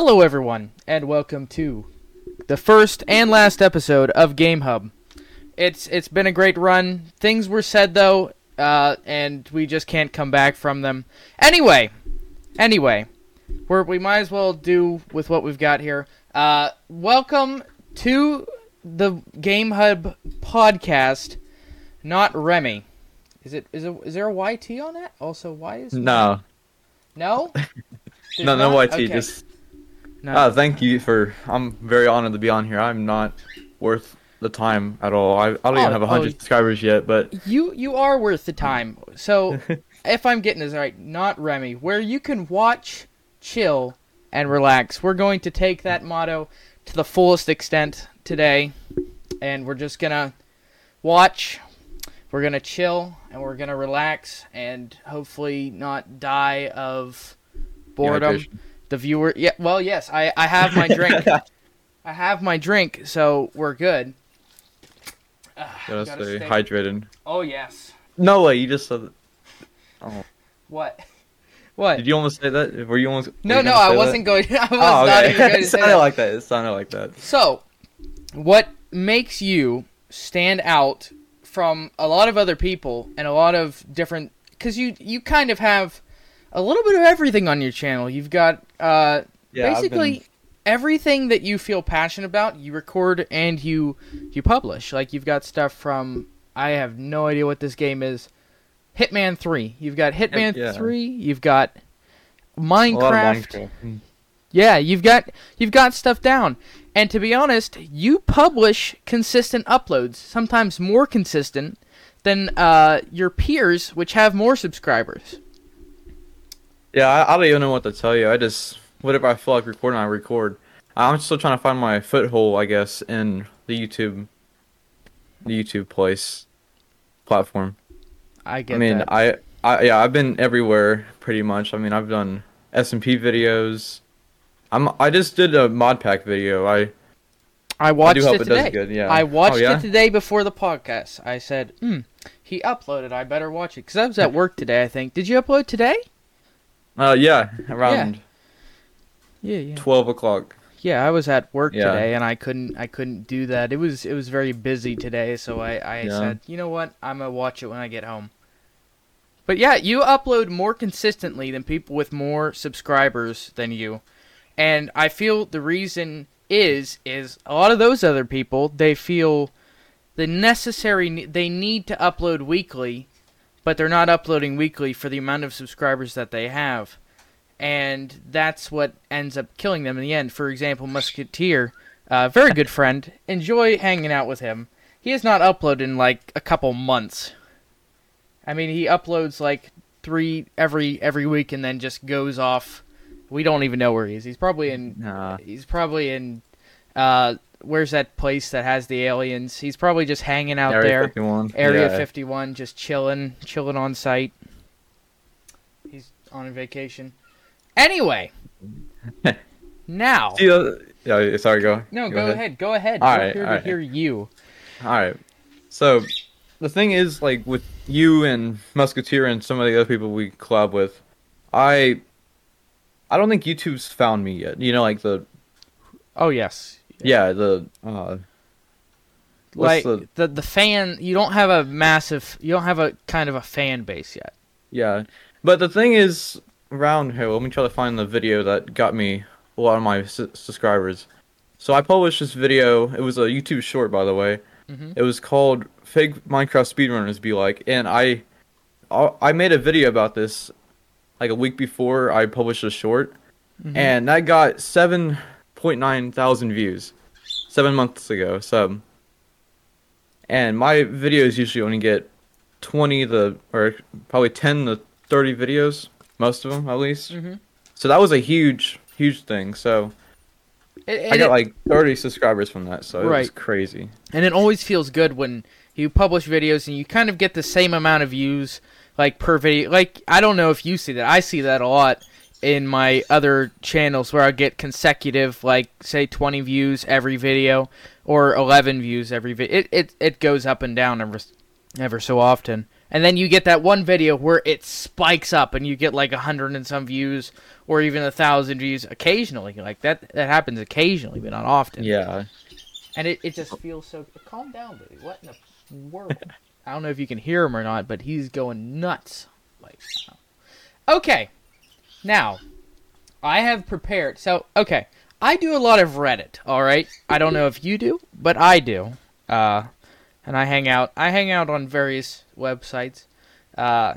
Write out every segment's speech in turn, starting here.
Hello, everyone, and welcome to the first and last episode of Game Hub. It's it's been a great run. Things were said though, uh, and we just can't come back from them. Anyway, anyway, we're, we might as well do with what we've got here. Uh, welcome to the Game Hub podcast. Not Remmy. Is it is it is there a YT on that? Also, why is No, no no, no? YT. Okay. Just no. ah, thank you for. I'm very honored to be on here. I'm not worth the time at all. I, I don't Oh, even have oh. hundred subscribers yet, but You you are worth the time. So, if I'm getting this right, not Remmy, where you can watch, chill, and relax. We're going to take that motto to the fullest extent today, and we're just gonna watch. We're gonna chill and we're gonna relax and hopefully not die of boredom. The viewer, yeah, well, yes, I I have my drink. I have my drink, so we're good. Gotta gotta stay stay- hydrated. Oh yes. No way, you just said. That. Oh, What? What? did you almost say that? Were you almost? were no, you no, I wasn't that? going. I was Oh, not okay. even going to it say sounded that. like that. It sounded like that. So, what makes you stand out from a lot of other people and a lot of different? Because you you kind of have a little bit of everything on your channel. You've got uh, Yeah, basically been- everything that you feel passionate about. You record and you you publish. Like you've got stuff from I have no idea what this game is. Hitman Three. You've got Hitman yeah. Three. You've got a lot of Minecraft. Minecraft. Yeah, you've got you've got stuff down. And to be honest, you publish consistent uploads, sometimes more consistent than uh, your peers, which have more subscribers. Yeah, I, I don't even know what to tell you. I just whatever I feel like recording, I record. I'm still trying to find my foothold, I guess, in the YouTube, the YouTube place, platform. I get I mean, that. I, I, yeah, I've been everywhere pretty much. I mean, I've done S and P videos. I'm, I just did a mod pack video. I, I watched hope it it does today. good, yeah. I watched Oh, yeah? it today before the podcast. I said, "Hmm, he uploaded. I better watch it." Because I was at work today. I think. Did you upload today? Uh, yeah, around Yeah, yeah. twelve o'clock. Yeah, I was at work Yeah. today and I couldn't I couldn't do that. It was it was very busy today, so I I Yeah. said, "You know what? I'm going to watch it when I get home." But yeah, you upload more consistently than people with more subscribers than you. And I feel the reason is is a lot of those other people, they feel the necessary they need to upload weekly, but they're not uploading weekly for the amount of subscribers that they have and that's what ends up killing them in the end. For example, Musketeer, uh, very good friend, enjoy hanging out with him. He has not uploaded in like a couple months. I mean, he uploads like three every every week and then just goes off. We don't even know where he is. He's probably in. Nah. He's probably in. Uh, where's that place that has the aliens? He's probably just hanging out Area there. 51. Area yeah. 51, just chilling, chilling on site. He's on a vacation. Anyway, now. Yeah, sorry, go. No, go, ahead. Go ahead. All We're right, here all to right. hear you. All right. So, the thing is, like with you and Musketeer and some of the other people we collab with, I, I don't think YouTube's found me yet. You know, like the Oh yes. Yeah the uh, Like the the the fan, you don't have a massive, you don't have a kind of a fan base yet. yeah, but the thing is around here. Let me try to find the video that got me a lot of my su- subscribers. So I published this video. It was a YouTube short, by the way. Mhm. It was called "Fake Minecraft Speedrunners Be Like," and I, I made a video about this like a week before I published a short, Mhm. and that got seven point nine thousand views, seven months ago. So, and my videos usually only get twenty the or probably ten to thirty videos, most of them at least. Mhm. So that was a huge, huge thing. So It- I got it- like thirty subscribers from that. So it was crazy. and it always feels good when you publish videos and you kind of get the same amount of views like per video like i don't know if you see that i see that a lot in my other channels where i get consecutive like say 20 views every video or 11 views every video it, it, it goes up and down ever, ever so often and then you get that one video where it spikes up and you get like a hundred and some views or even a thousand views occasionally. Like that that happens occasionally, but not often. Yeah. And it, it just feels so. Calm down, baby. What in the world? I don't know if you can hear him or not, but he's going nuts. Like, okay. Now, I have prepared. So, okay, I do a lot of Reddit. All right. I don't know if you do, but I do. Uh, and I hang out. I hang out on various websites. Uh,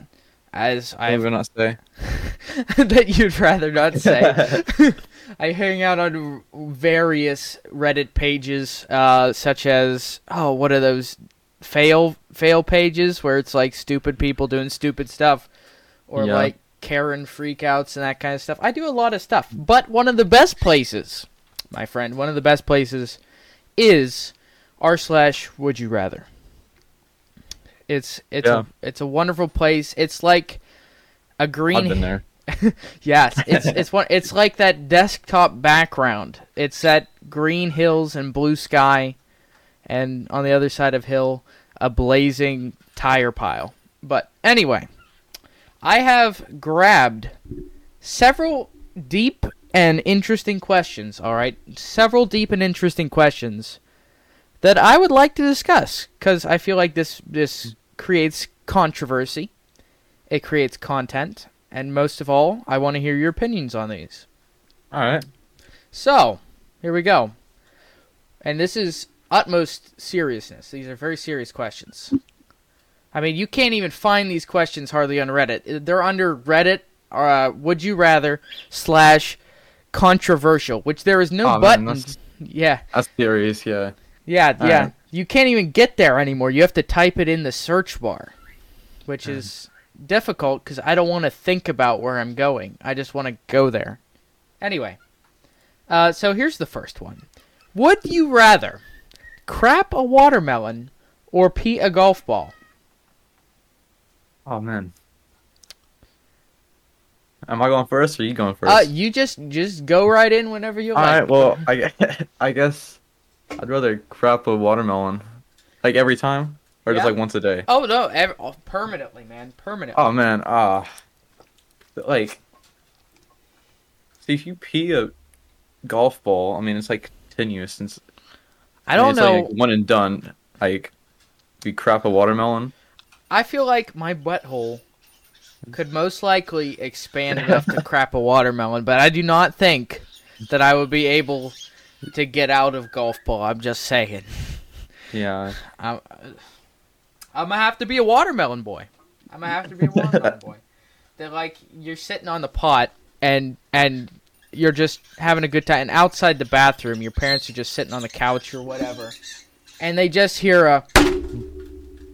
as I would not say. that you'd rather not say. I hang out on various Reddit pages, uh, such as oh, what are those fail fail pages where it's like stupid people doing stupid stuff, or Yeah. like Karen freakouts and that kind of stuff. I do a lot of stuff, but one of the best places, my friend, one of the best places is r slash Would You Rather. It's it's Yeah. a it's a wonderful place. It's like a green I've been there. Yes, it's it's one. It's like that desktop background. It's that green hills and blue sky, and on the other side of hill, a blazing tire pile. But anyway, I have grabbed several deep and interesting questions. All right, several deep and interesting questions that I would like to discuss because I feel like this this creates controversy. It creates content, and most of all, I want to hear your opinions on these. All right. So, here we go. And this is utmost seriousness. These are very serious questions. I mean, you can't even find these questions hardly on Reddit. They're under Reddit, uh, would you rather, slash controversial, which there is no Oh, man, button. that's- Yeah, That's serious. Yeah. yeah, All yeah. right. You can't even get there anymore. You have to type it in the search bar, which Hmm. is difficult because I don't want to think about where I'm going. I just want to go there. Anyway, uh, so here's the first one. Would you rather crap a watermelon or pee a golf ball? Oh man. Am I going first or are you going first? Uh, you just just go right in whenever you All like. right. Well, I, I guess I'd rather crap a watermelon, like every time, or just like once a day. Oh no, ev- oh, permanently, man, permanently. Oh man. Ah. like. See, if you pee a golf ball, I mean, it's like continuous. Since I don't it's know. Like one and done. Like, if you crap a watermelon. I feel like my butthole could most likely expand enough to crap a watermelon, but I do not think that I would be able to get out of golf ball. I'm just saying. Yeah. I'm, I'm gonna have to be a watermelon boy. I'm gonna have to be a watermelon boy. They're like you're sitting on the pot and and you're just having a good time. And outside the bathroom, your parents are just sitting on the couch or whatever, and they just hear a,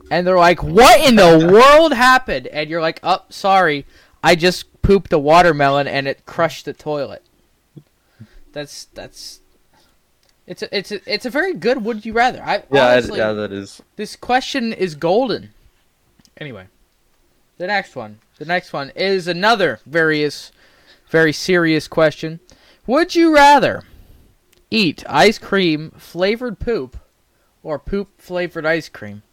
and they're like, "What in the world happened?" And you're like, "Oh, sorry, I just pooped a watermelon and it crushed the toilet." That's that's. It's a, it's a, it's a very good would you rather. I Yeah. Honestly, yeah. That is. this question is golden. Anyway, the next one. The next one is another various, very serious question. Would you rather eat ice cream flavored poop or poop flavored ice cream?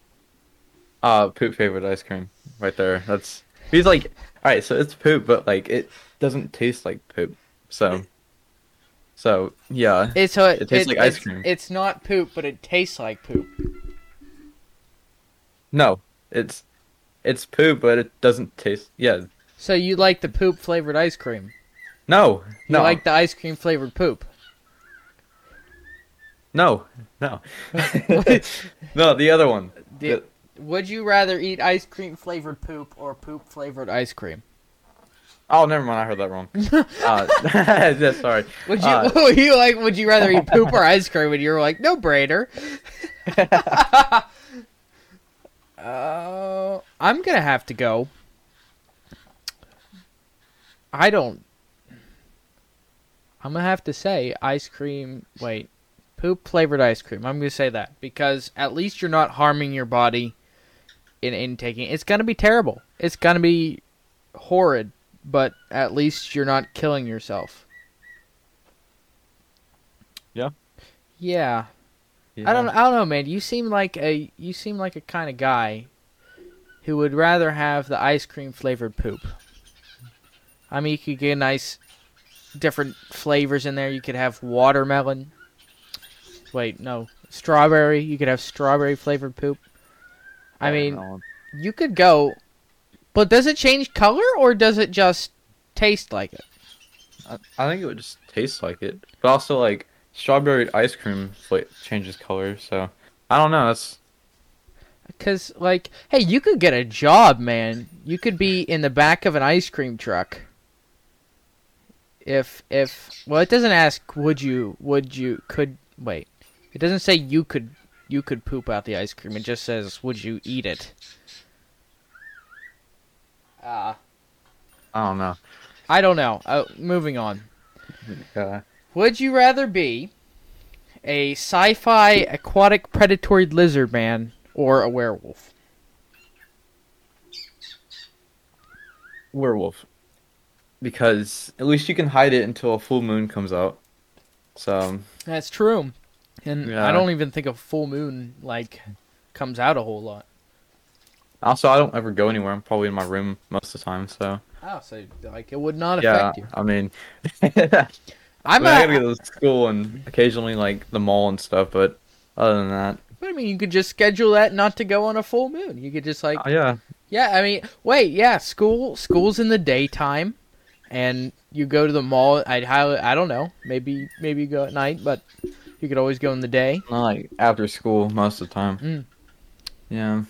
Uh, poop favorite ice cream, right there. That's he's like, all right, so it's poop, but like it doesn't taste like poop. So, so yeah, It's so It tastes like ice it's- cream. It's not poop, but it tastes like poop. no, it's it's poop, but it doesn't taste. Yeah, So you like the poop flavored ice cream? no, no. You no, like the ice cream flavored poop? no, no, no. The other one. The- would you rather eat ice cream flavored poop or poop flavored ice cream? Oh, never mind. I heard that wrong. uh, yeah, sorry. Would you Uh, you like would you rather eat poop or ice cream? And you're like, no brainer. uh, I'm gonna have to go. I don't. I'm gonna have to say ice cream. Wait, poop flavored ice cream. I'm gonna say that because at least you're not harming your body in intaking. It's gonna be terrible. It's gonna be horrid, but at least you're not killing yourself. Yeah. Yeah. Yeah. I don't I don't know, man. You seem like a you seem like a kind of guy who would rather have the ice cream flavored poop. I mean, you could get nice different flavors in there. You could have watermelon. Wait, no, strawberry. You could have strawberry flavored poop. I mean, you could go, but does it change color or does it just taste like it? I, I think it would just taste like it, but also like strawberry ice cream changes color. So I don't know. That's Because, like, hey, you could get a job, man. You could be in the back of an ice cream truck. If, if, well, it doesn't ask, would you, would you, could, wait. It doesn't say you could, you could poop out the ice cream. It just says, would you eat it? Ah. I don't know. I don't know. Uh, moving on. Yeah. Would you rather be a sci-fi aquatic predatory lizard man or a werewolf? werewolf because at least you can hide it until a full moon comes out. So That's true. And Yeah. I don't even think a full moon like comes out a whole lot. also I don't ever go anywhere. I'm probably in my room most of the time. So Oh, so like it would not yeah, affect you. I mean, I, I'm I gotta go to school and occasionally like the mall and stuff, but other than that, but I mean, you could just schedule that not to go on a full moon. You could just like, uh, yeah, yeah. I mean, wait, yeah. School, school's in the daytime, and you go to the mall. I'd highly, I don't know, maybe, maybe you go at night, but you could always go in the day. not like after school most of the time. Mm. Yeah,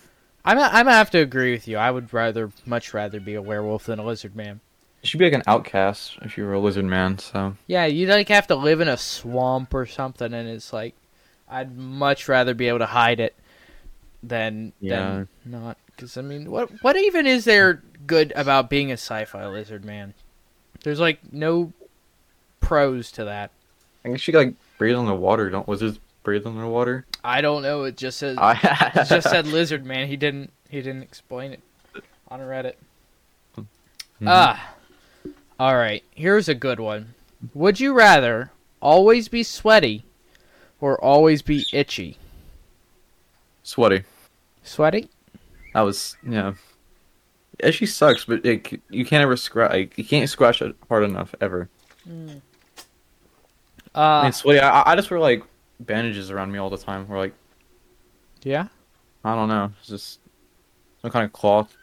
I'm, I'm gonna have to agree with you. I would rather, much rather, be a werewolf than a lizard man. you should be like an outcast if you were a lizard man. So Yeah, you'd like have to live in a swamp or something, and it's like, I'd much rather be able to hide it than than not. Because I mean, what what even is there good about being a sci-fi lizard man? There's like no pros to that. I guess you could, like breathe underwater. Don't lizards breathe underwater? I don't know. It just says I it just said lizard man. He didn't he didn't explain it on Reddit. Mhm. Ah, all right. Here's a good one. Would you rather always be sweaty or always be itchy? sweaty. Sweaty? That was yeah. It actually sucks, but it, you can't ever scratch. Like, you can't scratch it hard enough ever. I Uh, mean, sweaty. I, I just wear like bandages around me all the time. Or like yeah. I don't know, it's just some kind of cloth.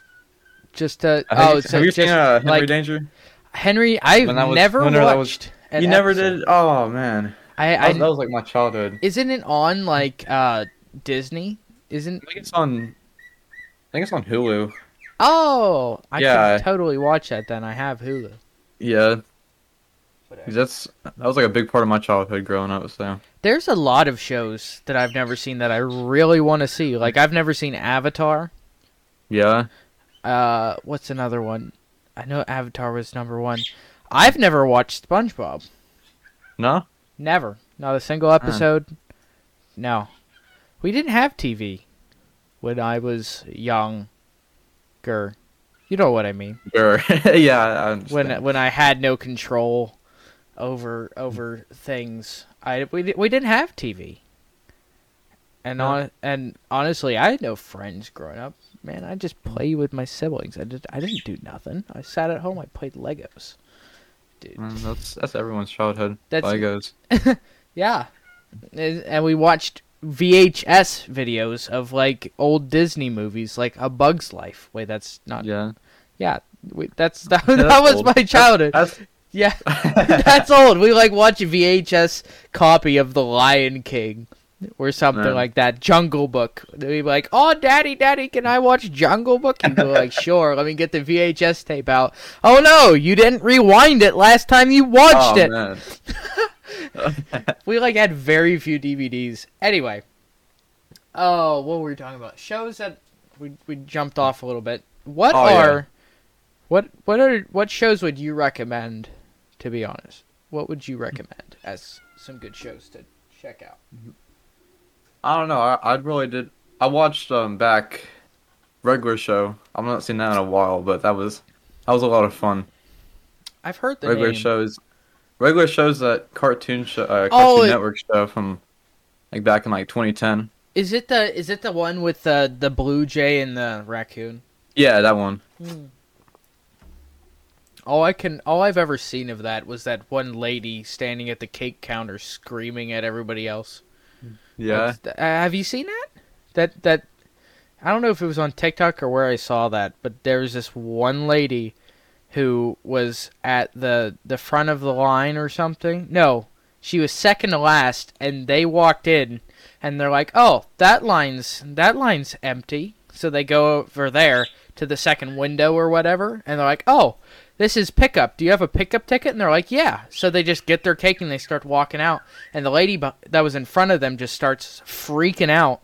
Just uh, Have oh, you, so have you just seen uh, Henry like Danger? Henry. I've that was- never that was- watched. an You never episode. did. Oh man, I, that I was, that was like my childhood. isn't it on like uh Disney? Isn't I think it's on. I think it's on Hulu. oh I Yeah. could totally watch that then. I have Hulu. Yeah, 'cause that's that was like a big part of my childhood growing up. So There's a lot of shows that I've never seen that I really want to see. Like I've never seen Avatar. yeah, Uh, what's another one? I know Avatar was number one. I've never watched SpongeBob. no, Never. Not a single episode. No. We didn't have TV when I was younger. You know what I mean. Sure. yeah, I. When when I had no control over over things. I we we didn't have TV. And Yeah. on and honestly, I had no friends growing up. Man, I just play with my siblings. I did I didn't do nothing. I sat at home. I played Legos. Dude. Mm, that's that's everyone's childhood. That's- Legos. Yeah. And we watched VHS videos of like old Disney movies, like A Bug's Life. Wait, that's not. Yeah, Yeah, we, that's that, Yeah, that was old. my childhood. that's yeah, that's old. We like watch a VHS copy of The Lion King or something Man. like that. Jungle Book. They'd be like, "Oh, Daddy, Daddy, can I watch Jungle Book?" You'd be like, "Sure." Let me get the VHS tape out. Oh no, you didn't rewind it last time you watched oh, it. man. We like had very few DVDs. Anyway. Oh, what were we talking about? Shows that we we jumped off a little bit. What Oh, yeah. are what what are what shows would you recommend to be honest? What would you recommend as some good shows to check out? I don't know. I I really did. I watched um back regular show. I'm not seeing that in a while, but that was that was a lot of fun. I've heard the regular name. shows, regular shows that cartoon show, uh, Cartoon Oh, it- Network show from like back in like 2010. Is it the is it the one with the the blue jay and the raccoon? Yeah, that one. All I can, all I've ever seen of that was that one lady standing at the cake counter screaming at everybody else. Yeah. That's- uh, have you seen that? That that I don't know if it was on TikTok or where I saw that, but there was this one lady who was at the the front of the line or something. No, she was second to last, and they walked in, and they're like, "Oh, that line's that line's empty." So they go over there to the second window or whatever, and they're like, "Oh." This is pickup. Do you have a pickup ticket? And they're like, yeah. So they just get their cake and they start walking out. And the lady that was in front of them just starts freaking out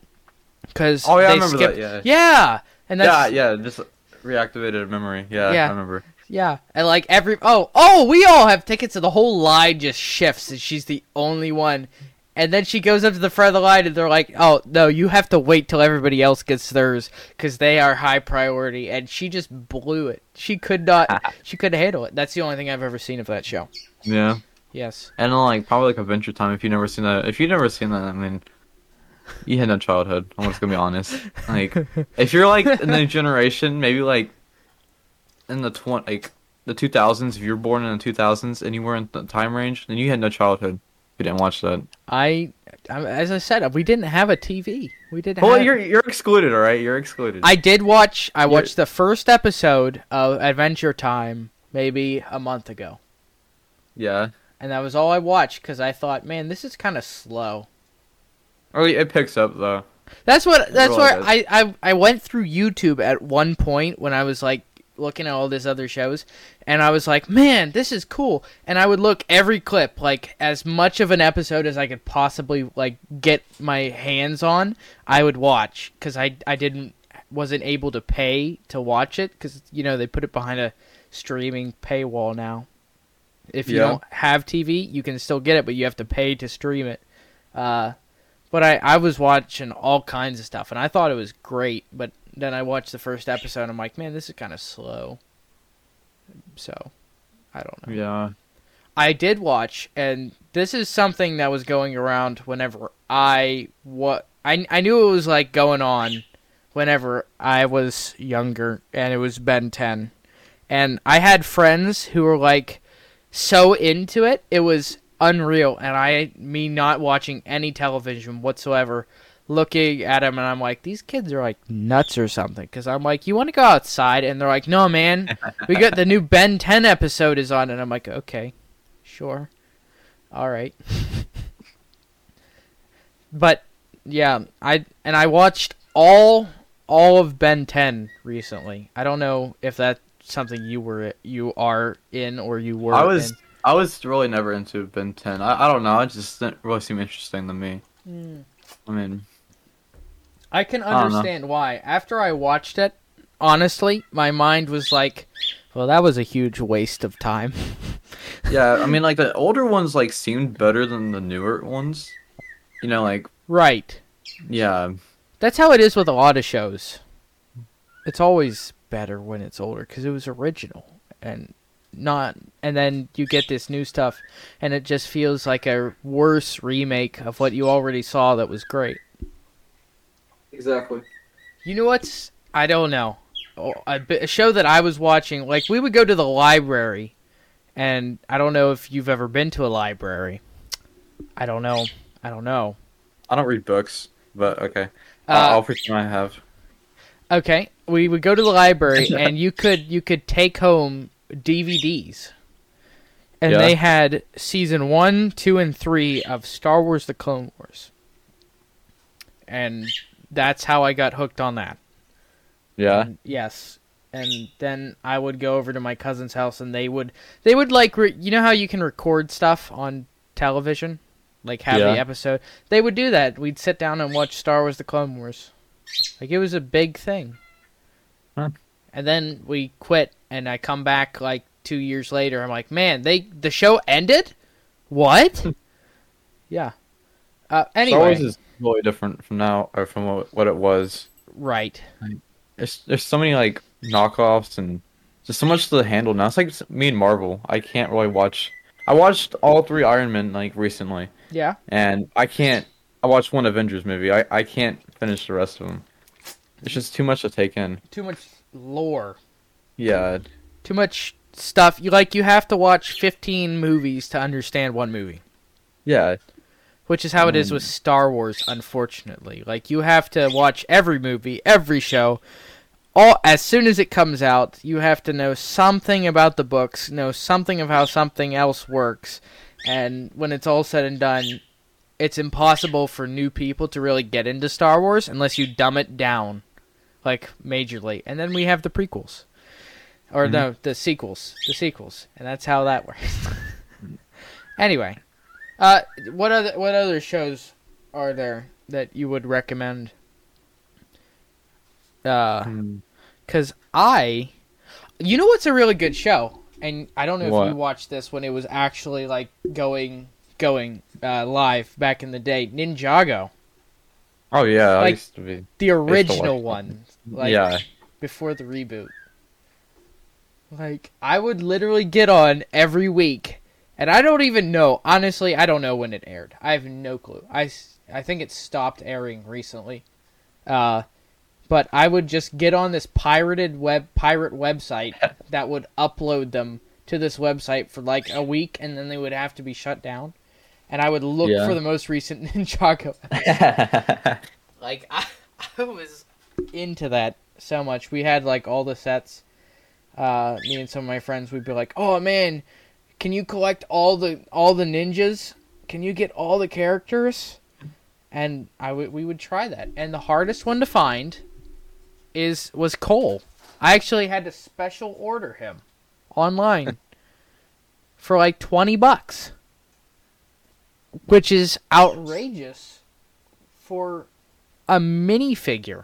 because Oh, yeah, I they remember skipped. that, yeah, and that's yeah, yeah, just reactivated a memory. Yeah, Yeah. I remember. yeah, and like every oh oh we all have tickets, and the whole line just shifts, and she's the only one. And then she goes up to the front of the line, and they're like, "Oh no, you have to wait till everybody else gets theirs because they are high priority." And she just blew it. She could not. Ah. she couldn't handle it. That's the only thing I've ever seen of that show. Yeah. Yes. And like probably like Adventure Time. If you never seen that, if you never seen that, I mean, you had no childhood. I'm just gonna be honest. Like, if you're like in the generation, maybe like in the twen like the 2000s. If you were born in the 2000s and you were in the time range, then you had no childhood. You didn't watch that. I, I, as I said, we didn't have a TV. We didn't. Well, have... you're you're excluded. All right, you're excluded. I did watch. I You're- watched the first episode of Adventure Time maybe a month ago, yeah. and that was all I watched because I thought, man, this is kind of slow. Oh, it picks up though. That's what. That's where. I, I I went through YouTube at one point when I was like looking at all these other shows, and I was like, man, this is cool. And I would look every clip, like as much of an episode as I could possibly like get my hands on. I would watch because I I didn't wasn't able to pay to watch it because you know they put it behind a streaming paywall now. If you Yeah. don't have TV, you can still get it, but you have to pay to stream it. Uh, but I, I was watching all kinds of stuff, and I thought it was great. But then I watched the first episode, and I'm like, man, this is kind of slow. So, I don't know. Yeah. I did watch, and this is something that was going around whenever I what I I knew it was like going on whenever I was younger, and it was Ben Ten, and I had friends who were like so into it, it was unreal, and I me not watching any television whatsoever. Looking at him, and I'm like, these kids are like nuts or something. Because I'm like, you want to go outside? And they're like, no, man. We got the new Ben 10 episode is on. And I'm like, okay, Sure. All right. but yeah, I and I watched all all of Ben 10 recently. I don't know if that's something you were you are in or you were I was in. I was really never into Ben 10. I, I don't know. It just didn't really seem interesting to me. Hmm. I mean, I can understand why. After I watched it, honestly, my mind was like, well, that was a huge waste of time. yeah. I mean, like the older ones like seemed better than the newer ones. You know, like right. yeah, That's how it is with a lot of shows. It's always better when it's older because it was original and not. And then you get this new stuff, and it just feels like a worse remake of what you already saw that was great. Exactly. You know what's? I don't know. Oh, A, a show that I was watching, like we would go to the library, and I don't know if you've ever been to a library. I don't know. I don't know. I don't read books, but okay. Uh, I'll, I'll pretend I have. Okay, we would go to the library and you could you could take home DVDs. And Yeah. they had season 1, 2 and 3 of Star Wars The Clone Wars. And that's how I got hooked on that. Yeah. And yes. And then I would go over to my cousin's house and they would they would like re- you know how you can record stuff on television? Like have Yeah. the episode. They would do that. We'd sit down and watch Star Wars The Clone Wars. Like it was a big thing. Huh. And then we quit and I come back like 2 years later. I'm like, "Man, they the show ended? What?" yeah. Uh Star anyway, Wars is really different from now or from what, what it was. right. There's there's so many like knockoffs and just so much to handle now. It's like me and Marvel. I can't really watch. I watched all three Iron Men like recently, Yeah. and I can't. I watched one Avengers movie. I I can't finish the rest of them. It's just too much to take in. Too much lore, Yeah. too much stuff. You like you have to watch 15 movies to understand one movie. Yeah. Which is how it is with mm. Star Wars, unfortunately. Like you have to watch every movie, every show, all as soon as it comes out. You have to know something about the books, know something of how something else works, and when it's all said and done, it's impossible for new people to really get into Star Wars unless you dumb it down, like majorly. And then we have the prequels, or no, mm-hmm. the sequels, the sequels, and that's how that works. anyway. Uh, what other what other shows are there that you would recommend? Uh, Hmm. cause I, you know what's a really good show, and I don't know if you watched this when it was actually like going going uh, live back in the day. Ninjago, Oh yeah. I Like- used to be. the original one, like yeah. before the reboot. Like I would literally get on every week, and I don't even know. Honestly, I don't know when it aired. I have no clue. I, I think it stopped airing recently. Uh, but I would just get on this pirated web pirate website that would upload them to this website for like a week, and then they would have to be shut down. And I would look Yeah. for the most recent Ninjago like I, I was into that so much. We had like all the sets. Uh, me and some of my friends, we'd be like, "Oh man, can you collect all the all the ninjas? Can you get all the characters?" And I would we would try that. And the hardest one to find is was Cole. I actually had to special order him online for like twenty bucks, which is outrageous for a minifigure.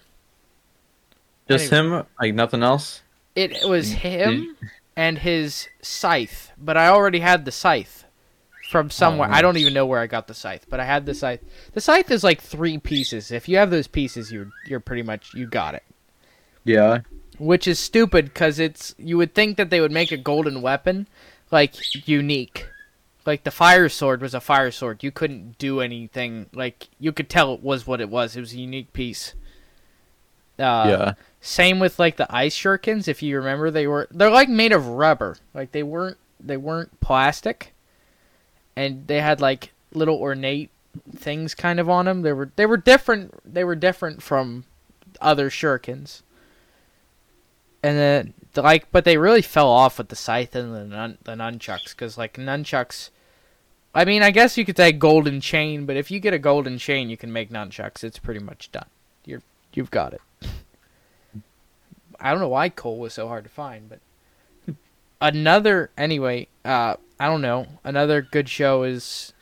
Just him, like nothing else. It was him and his scythe, but I already had the scythe from somewhere. Oh. I don't even know where I got the scythe, but I had the scythe. The scythe is like three pieces. If you have those pieces, you're you're pretty much you got it. Yeah. Which is stupid because it's you would think that they would make a golden weapon like unique. Like the fire sword was a fire sword. You couldn't do anything. Like you could tell it was what it was. It was a unique piece. Uh, yeah. Same with like the ice shurikens. If you remember, they were they're like made of rubber. Like they weren't they weren't plastic, and they had like little ornate things kind of on them. They were they were different. They were different from other shurikens. And then like, but they really fell off with the scythe and the nun, the nunchucks because like nunchucks. I mean, I guess you could say golden chain, but if you get a golden chain, you can make nunchucks. It's pretty much done. You're you've got it. I don't know why Cole was so hard to find, but another anyway. Uh, I don't know. Another good show is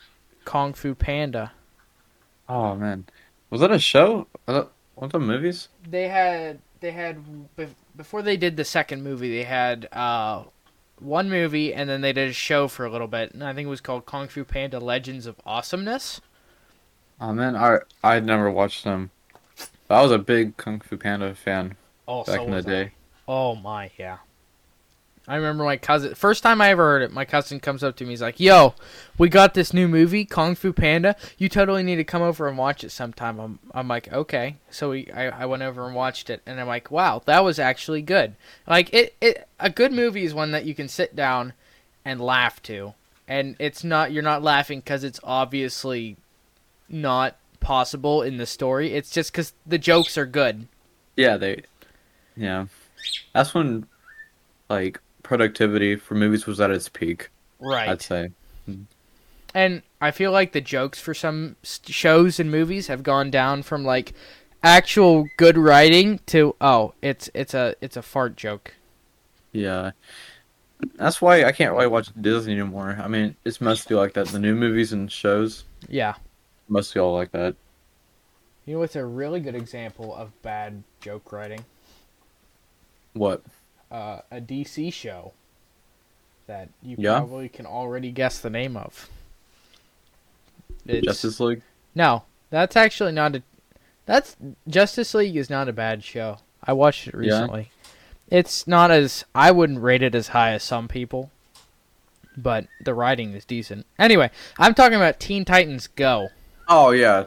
Kung Fu Panda. Oh man. Was that a show? Was that one of the movies? They had they had before they did the second movie. They had uh, one movie, and then they did a show for a little bit, and I think it was called Kung Fu Panda: Legends of Awesomeness. Oh man, I I never watched them. I was a big Kung Fu Panda fan Oh, back so in the was I. day. Oh my, yeah. I remember my cousin. First time I ever heard it, my cousin comes up to me. He's like, "Yo, we got this new movie, Kung Fu Panda. You totally need to come over and watch it sometime." I'm, I'm like, "Okay." So we, I, I went over and watched it, and I'm like, "Wow, that was actually good." Like it, it, a good movie is one that you can sit down and laugh to, and it's not you're not laughing because it's obviously not possible in the story. It's just because the jokes are good. Yeah, they. Yeah, that's when, like, productivity for movies was at its peak. Right. I'd say. And I feel like the jokes for some shows and movies have gone down from like actual good writing to oh, it's it's a it's a fart joke. Yeah. That's why I can't really watch Disney anymore. I mean, it's mostly like that. The new movies and shows, Yeah. mostly all like that. You know what's a really good example of bad joke writing? What? Uh, a DC show that you Yeah? probably can already guess the name of. It's, Justice League? No, that's actually not a. That's Justice League is not a bad show. I watched it recently. Yeah? recently. It's not as I wouldn't rate it as high as some people, but the writing is decent. Anyway, I'm talking about Teen Titans Go. Oh yeah,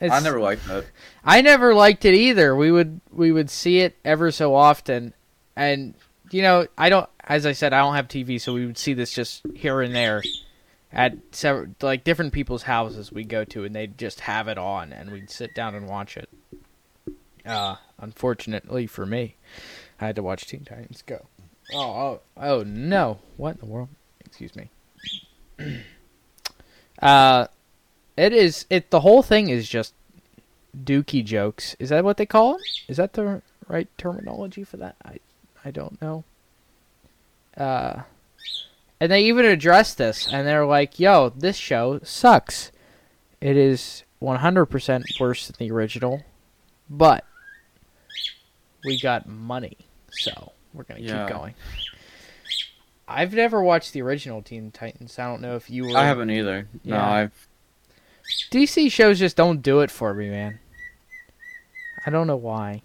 It's, I never liked that. I never liked it either. We would we would see it ever so often, and you know, I don't. As I said, I don't have TV, so we would see this just here and there at several, like different people's houses we go to, and they'd just have it on, and we'd sit down and watch it. Uh, unfortunately for me, I had to watch Teen Titans Go. Oh, oh, oh no! What in the world? Excuse me. uh, it is. It the whole thing is just dookie jokes. Is that what they call them? Is that the right terminology for that? I, I don't know. Uh, and they even address this, and they're like, "Yo, this show sucks. It is 100% worse than the original, but we got money, so we're gonna Yeah. keep going." I've never watched the original Teen Titans. I don't know if you were. I haven't either. No, I've DC shows just don't do it for me, man. I don't know why.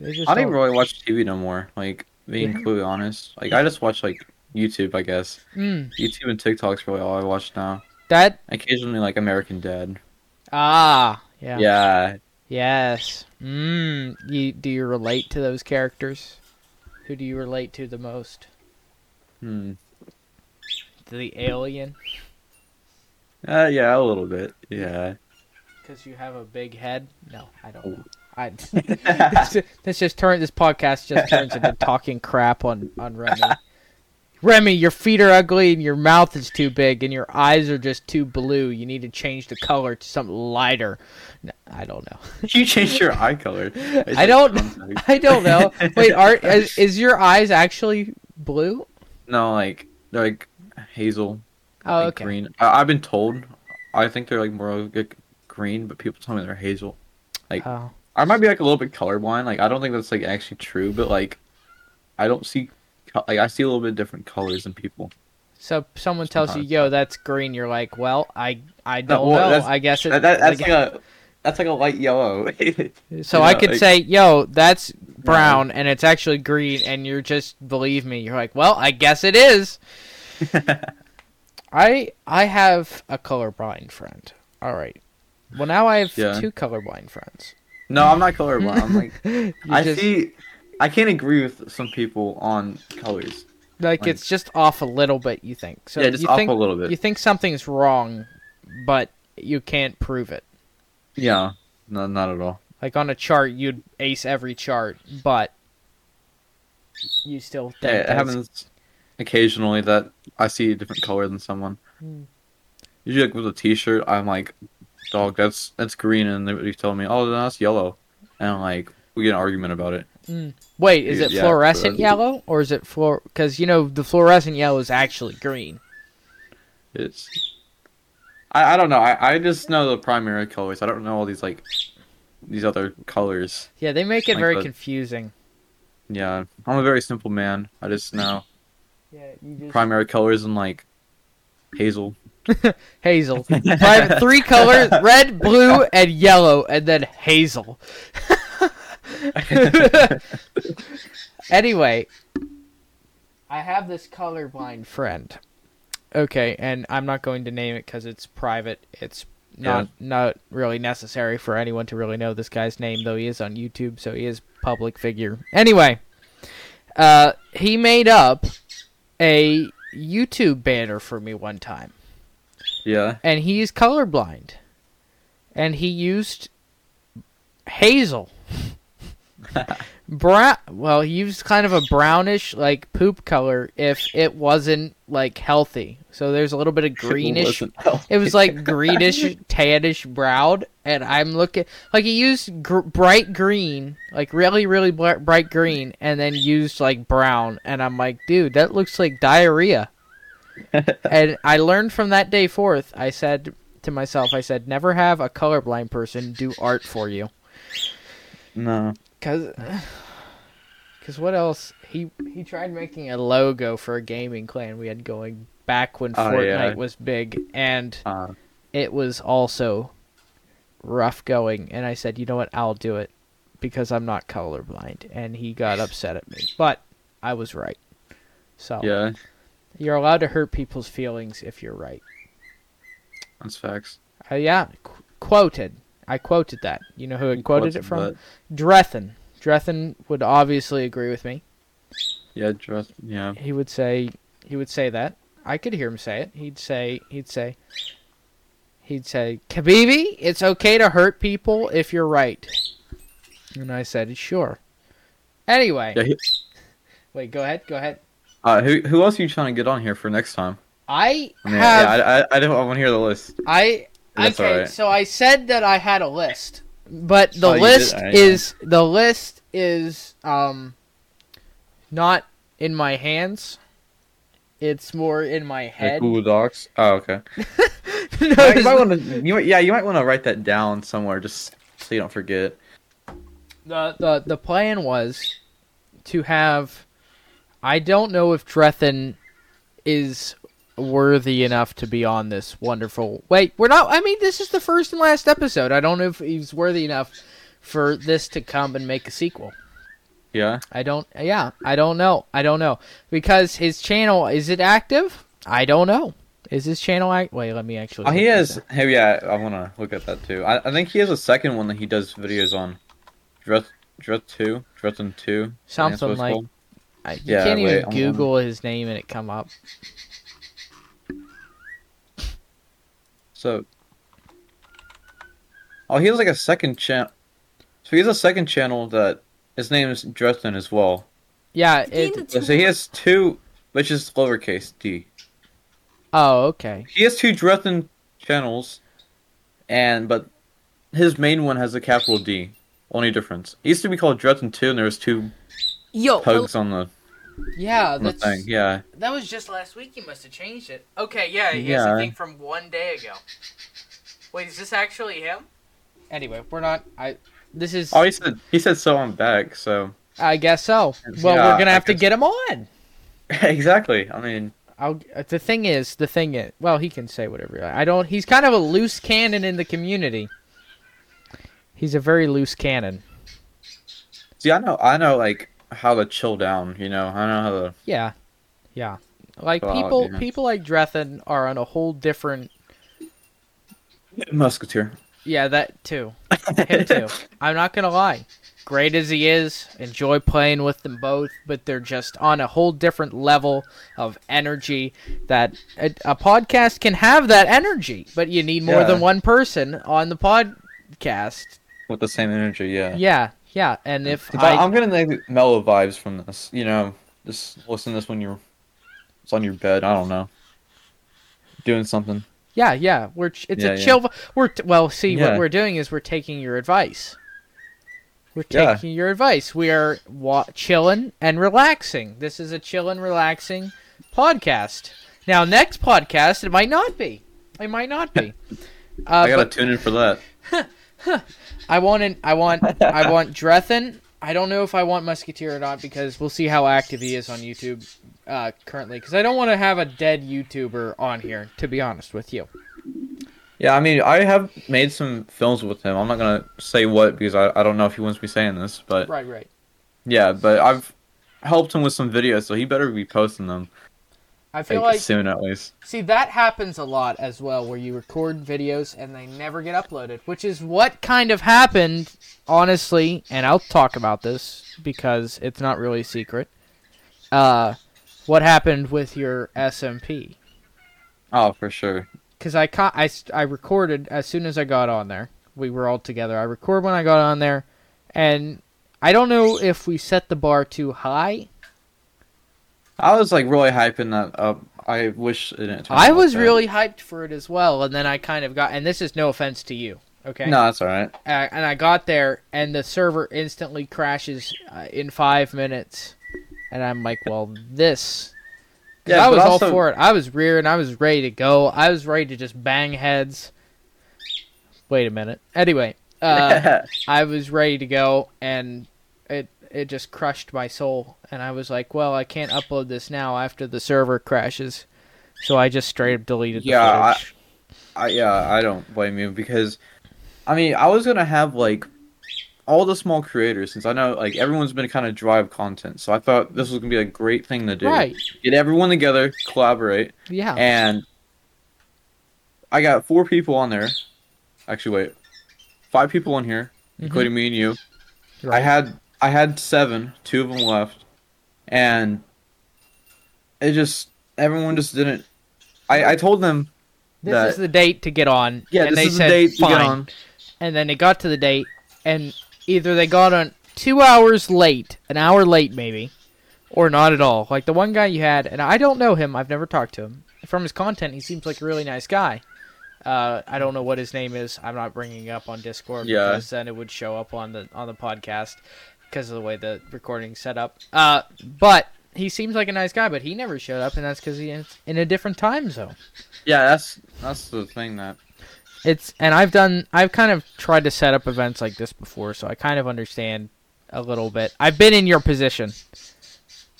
Just I don't even don't- really watch TV no more. Like being Yeah. completely honest, like I just watch like YouTube, I guess. Mm, YouTube and TikTok's really all I watch now. that Occasionally, like American Dad. ah yeah. Yeah, Yes. Mm. You do you relate to those characters? Who do you relate to the most? Hmm. To the alien? Uh, yeah, a little bit. Yeah. Because you have a big head? No, I don't Oh. know. I this, this just turn this podcast just turns into talking crap on on Remmy. Remmy, your feet are ugly and your mouth is too big and your eyes are just too blue. You need to change the color to something lighter. No, I don't know. You changed your eye color. It's I don't. I don't know. Wait, are is, is your eyes actually blue? No, like they're like hazel, Oh, like okay. green. I- I've been told. I think they're like more like green, but people tell me they're hazel. Oh. I might be like a little bit colorblind. Like I don't think that's like actually true, but like I don't see like I see a little bit different colors than people. So someone tells you, "Yo, that's green." You're like, "Well, I I don't well, know. I guess it." That, that, that's I like a that's like a light yellow. so I could like- say, "Yo, that's brown," and it's actually green, and you're just believe me. You're like, "Well, I guess it is." I I have a colorblind friend. All right. Well, now I have Yeah. two colorblind friends. no, I'm not colorblind. I'm like I just- see. I can't agree with some people on colors. like, like- it's just off a little bit. You think so? yeah, just you off think a little bit. you think something's wrong, but you can't prove it. Yeah, no, not at all. Like on a chart, you'd ace every chart, but you still think Yeah, it happens occasionally that I see a different color than someone. Hmm. Usually, like with a T-shirt, I'm like, "Dog, that's that's green," and they tell me, "Oh, no, that's yellow," and I'm like, we get an argument about it. Wait, is it Yeah, fluorescent but- yellow or is it fluor? Because you know the fluorescent yellow is actually green. It's, I I don't know. I I just know the primary colors. I don't know all these like these other colors. Yeah, they make it Like very the- confusing. Yeah, I'm a very simple man. I just know Yeah, you just primary colors and like hazel. hazel. Private three colors: red, blue, and yellow, and then hazel. Anyway, I have this colorblind friend. Okay, and I'm not going to name it because it's private. It's not not really necessary for anyone to really know this guy's name, though he is on YouTube, so he is public figure. Anyway, uh, he made up a YouTube banner for me one time, yeah. and he's colorblind, and he used hazel. Brown. Well, he used kind of a brownish, like poop color, if it wasn't like healthy. So there's a little bit of greenish. It It was like greenish, tannish brown, and I'm looking like he used gr- bright green, like really, really br- bright green, and then used like brown, and I'm like, dude, that looks like diarrhea. and I learned from that day forth. I said to myself, I said, never have a colorblind person do art for you. no. Cause, cause what else? He he tried making a logo for a gaming clan we had going back when Oh, Fortnite yeah. was big, and Uh, it was also rough going. And I said, you know what? I'll do it because I'm not colorblind. And he got upset at me, but I was right. So yeah, you're allowed to hurt people's feelings if you're right. that's facts. Uh, yeah, qu- quoted. I quoted that. You know who I quoted it from? But- Drethen. Drethen would obviously agree with me. Yeah, dress. Yeah. He would say he would say that. I could hear him say it. He'd say he'd say he'd say, "Kabibi, it's okay to hurt people if you're right." And I said, "Sure." Anyway, Yeah. He, wait, go ahead. Go ahead. uh, who who else are you trying to get on here for next time? I I mean, have yeah, I, I, I don't want to hear the list. I That's okay, alright. so I said that I had a list, but the Oh, did? list is the list is um not in my hands. It's more in my Like head. Google Docs. Oh, okay. No, Yeah, you might want to. You yeah, you might want to write that down somewhere just so you don't forget. the the the plan was to have. I don't know if Drethen is worthy enough to be on this wonderful. Wait, we're not. I mean, this is the first and last episode. I don't know if he's worthy enough for this to come and make a sequel. Yeah. I don't. Yeah, I don't know. I don't know because his channel is it active? I don't know. Is his channel act? Wait, let me actually. Oh, he has. Hey, yeah, I want to look at that too. I, I think he has a second one that he does videos on. Dress, Dress two, Dresden two. I think that's what something like. I, you Yeah, can't wait, even I'm- Google his name and it come up. So. Oh, he has like a second channel. So he has a second channel that his name is Dresden as well. Yeah. It, So he has two, which is lowercase d. oh, okay. He has two Dresden channels, and but his main one has a capital D. Only difference. It used to be called Dresden two, and there was two Yo, pugs on the, Yeah, that's thing. Yeah. that was just last week. You must have changed it. Okay, yeah, yes, Yeah. I think from one day ago. Wait, is this actually him? Anyway, we're not. I. This is. Oh, he said he said so. I'm back. So I guess so. Well, Yeah, we're gonna have to get him on. exactly. I mean, I'll, the thing is, the thing is, well, he can say whatever. I don't. He's kind of a loose cannon in the community. He's a very loose cannon. see, I know, I know, like how to chill down. You know, I know how to. Yeah, yeah. Like Well, people, yeah. people like Drethen are on a whole different. Musketeer. Yeah, that too. Him too. I'm not gonna lie. Great as he is, enjoy playing with them both, but they're just on a whole different level of energy. That a, a podcast can have that energy, but you need more Yeah. than one person on the podcast. with the same energy. Yeah. Yeah, yeah. And if I, I, am getting like mellow vibes from this. You know, just listen to this when you're, it's on your bed. I don't know, doing something. yeah, yeah, we're it's Yeah, a yeah. chill. We're well, see what we're doing is we're taking your advice. We're Yeah. taking your advice. We are wa- chilling and relaxing. This is a chill and relaxing podcast. Now, next podcast, it might not be. It might not be. Uh, I gotta but tune in for that. I want an, I want I want Drethen. I don't know if I want Musketeer or not because we'll see how active he is on YouTube uh, currently. Because I don't want to have a dead YouTuber on here. To be honest with you. Yeah, I mean, I have made some films with him. I'm not gonna say what because I, I don't know if he wants me saying this, but Right, right. yeah, but I've helped him with some videos, so he better be posting them I feel like, like soon at least. See, that happens a lot as well, where you record videos and they never get uploaded, which is what kind of happened, honestly, and I'll talk about this because it's not really a secret. Uh, what happened with your SMP? Oh, for sure. Because I, ca- I, I recorded as soon as I got on there. We were all together. I record when I got on there, and I don't know if we set the bar too high. I was like really hyping that up. I wish it didn't. I out like was really hyped for it as well, and then I kind of got. And this is no offense to you, okay? No, that's all right. uh, and I got there, and the server instantly crashes uh, in five minutes, and I'm like, "Well, this." Yeah, I was also- all for it. I was rearing. I was ready to go. I was ready to just bang heads. Wait a minute. Anyway, uh, I was ready to go, and it just crushed my soul. And I was like, "Well, I can't upload this now after the server crashes." So I just straight up deleted the Yeah, I- footage. I, yeah, I don't blame you because, I mean, I was gonna have like all the small creators since I know like everyone's been kind of dry of content, so I thought this was gonna be a great thing to do. right? Get everyone together, collaborate, Yeah. and I got four people on there. Actually, wait, five people on here, Mhm. including me and you. Right. I had I had seven, two of them left, and it just everyone just didn't. I I told them This that is the date to get on. yeah, and this they is the said date to get on. And then they got to the date, and either they got on two hours late, an hour late maybe, or not at all. Like the one guy you had, and I don't know him. I've never talked to him. From his content, he seems like a really nice guy. Uh, I don't know what his name is. I'm not bringing it up on Discord Yeah. because then it would show up on the on the podcast because of the way the recording's set up. Uh, but he seems like a nice guy, but he never showed up, and that's because he's in a different time zone. Yeah, that's that's the thing that It's and I've done I've kind of tried to set up events like this before, so I kind of understand a little bit. I've been in your position.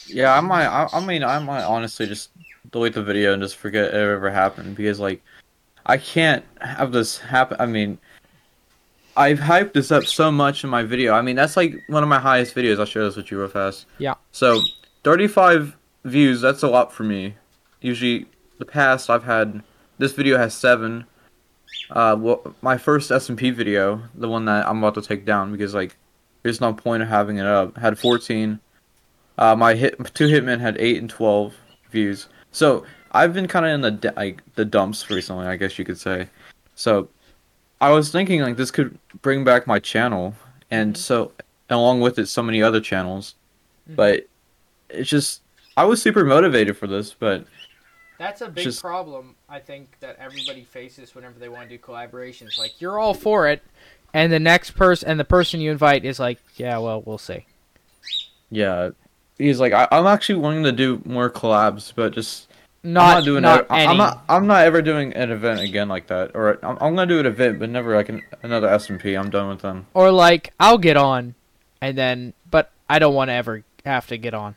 Yeah, I might. I, I mean, I might honestly just delete the video and just forget it ever happened because, like, I can't have this happen. I mean, I've hyped this up so much in my video. I mean, that's like one of my highest videos. I'll share this with you real fast. Yeah. So, 35 views. That's a lot for me. Usually, the past I've had this video has seven. Uh, well, my first SMP video, the one that I'm about to take down because like, there's no point of having it up, had 14. Uh, my hit two hitmen had eight and twelve views. So I've been kind of in the like the dumps recently, I guess you could say. So I was thinking like this could bring back my channel, and mm-hmm. so along with it, so many other channels. Mm-hmm. But it's just I was super motivated for this, but That's a big Just- problem I think that everybody faces whenever they want to do collaborations. Like you're all for it, and the next person and the person you invite is like, yeah, well, we'll see. yeah, he's like I, I'm actually wanting to do more collabs, but just Not, I'm not doing not any. I'm not. I'm not ever doing an event again like that. Or I'm, I'm gonna do an event, but never like an, another SMP. I'm done with them. Or like I'll get on, and then but I don't want to ever have to get on.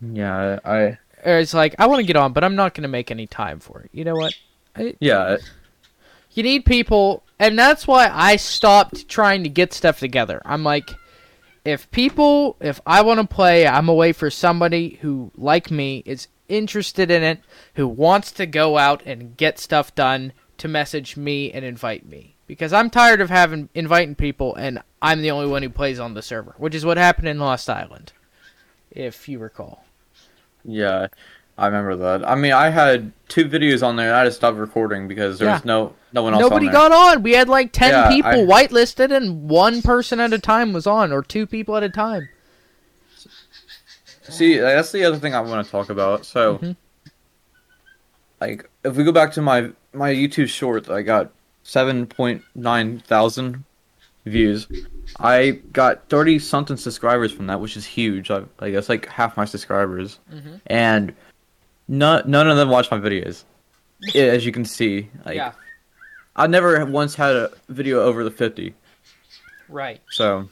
Yeah, I. Or it's like I want to get on, but I'm not going to make any time for it. You know what? Yeah, You need people, and that's why I stopped trying to get stuff together. I'm like, if people, if I want to play, I'm away for somebody who, like me, is interested in it, who wants to go out and get stuff done to message me and invite me. Because I'm tired of having inviting people, and I'm the only one who plays on the server, which is what happened in Lost Island, if you recall. yeah, I remember that. I mean, I had two videos on there, and I just stopped recording because there was no no one else Nobody on got on. We had like ten Yeah, people I- whitelisted, and one person at a time was on, or two people at a time. See, that's the other thing I want to talk about. So, Mhm. like, if we go back to my my YouTube short, I got seven point nine thousand views. I got thirty something subscribers from that, which is huge. I like that's like half my subscribers, Mhm. and none none of them watch my videos. As you can see, like yeah, I never once had a video over the fifty. right. So,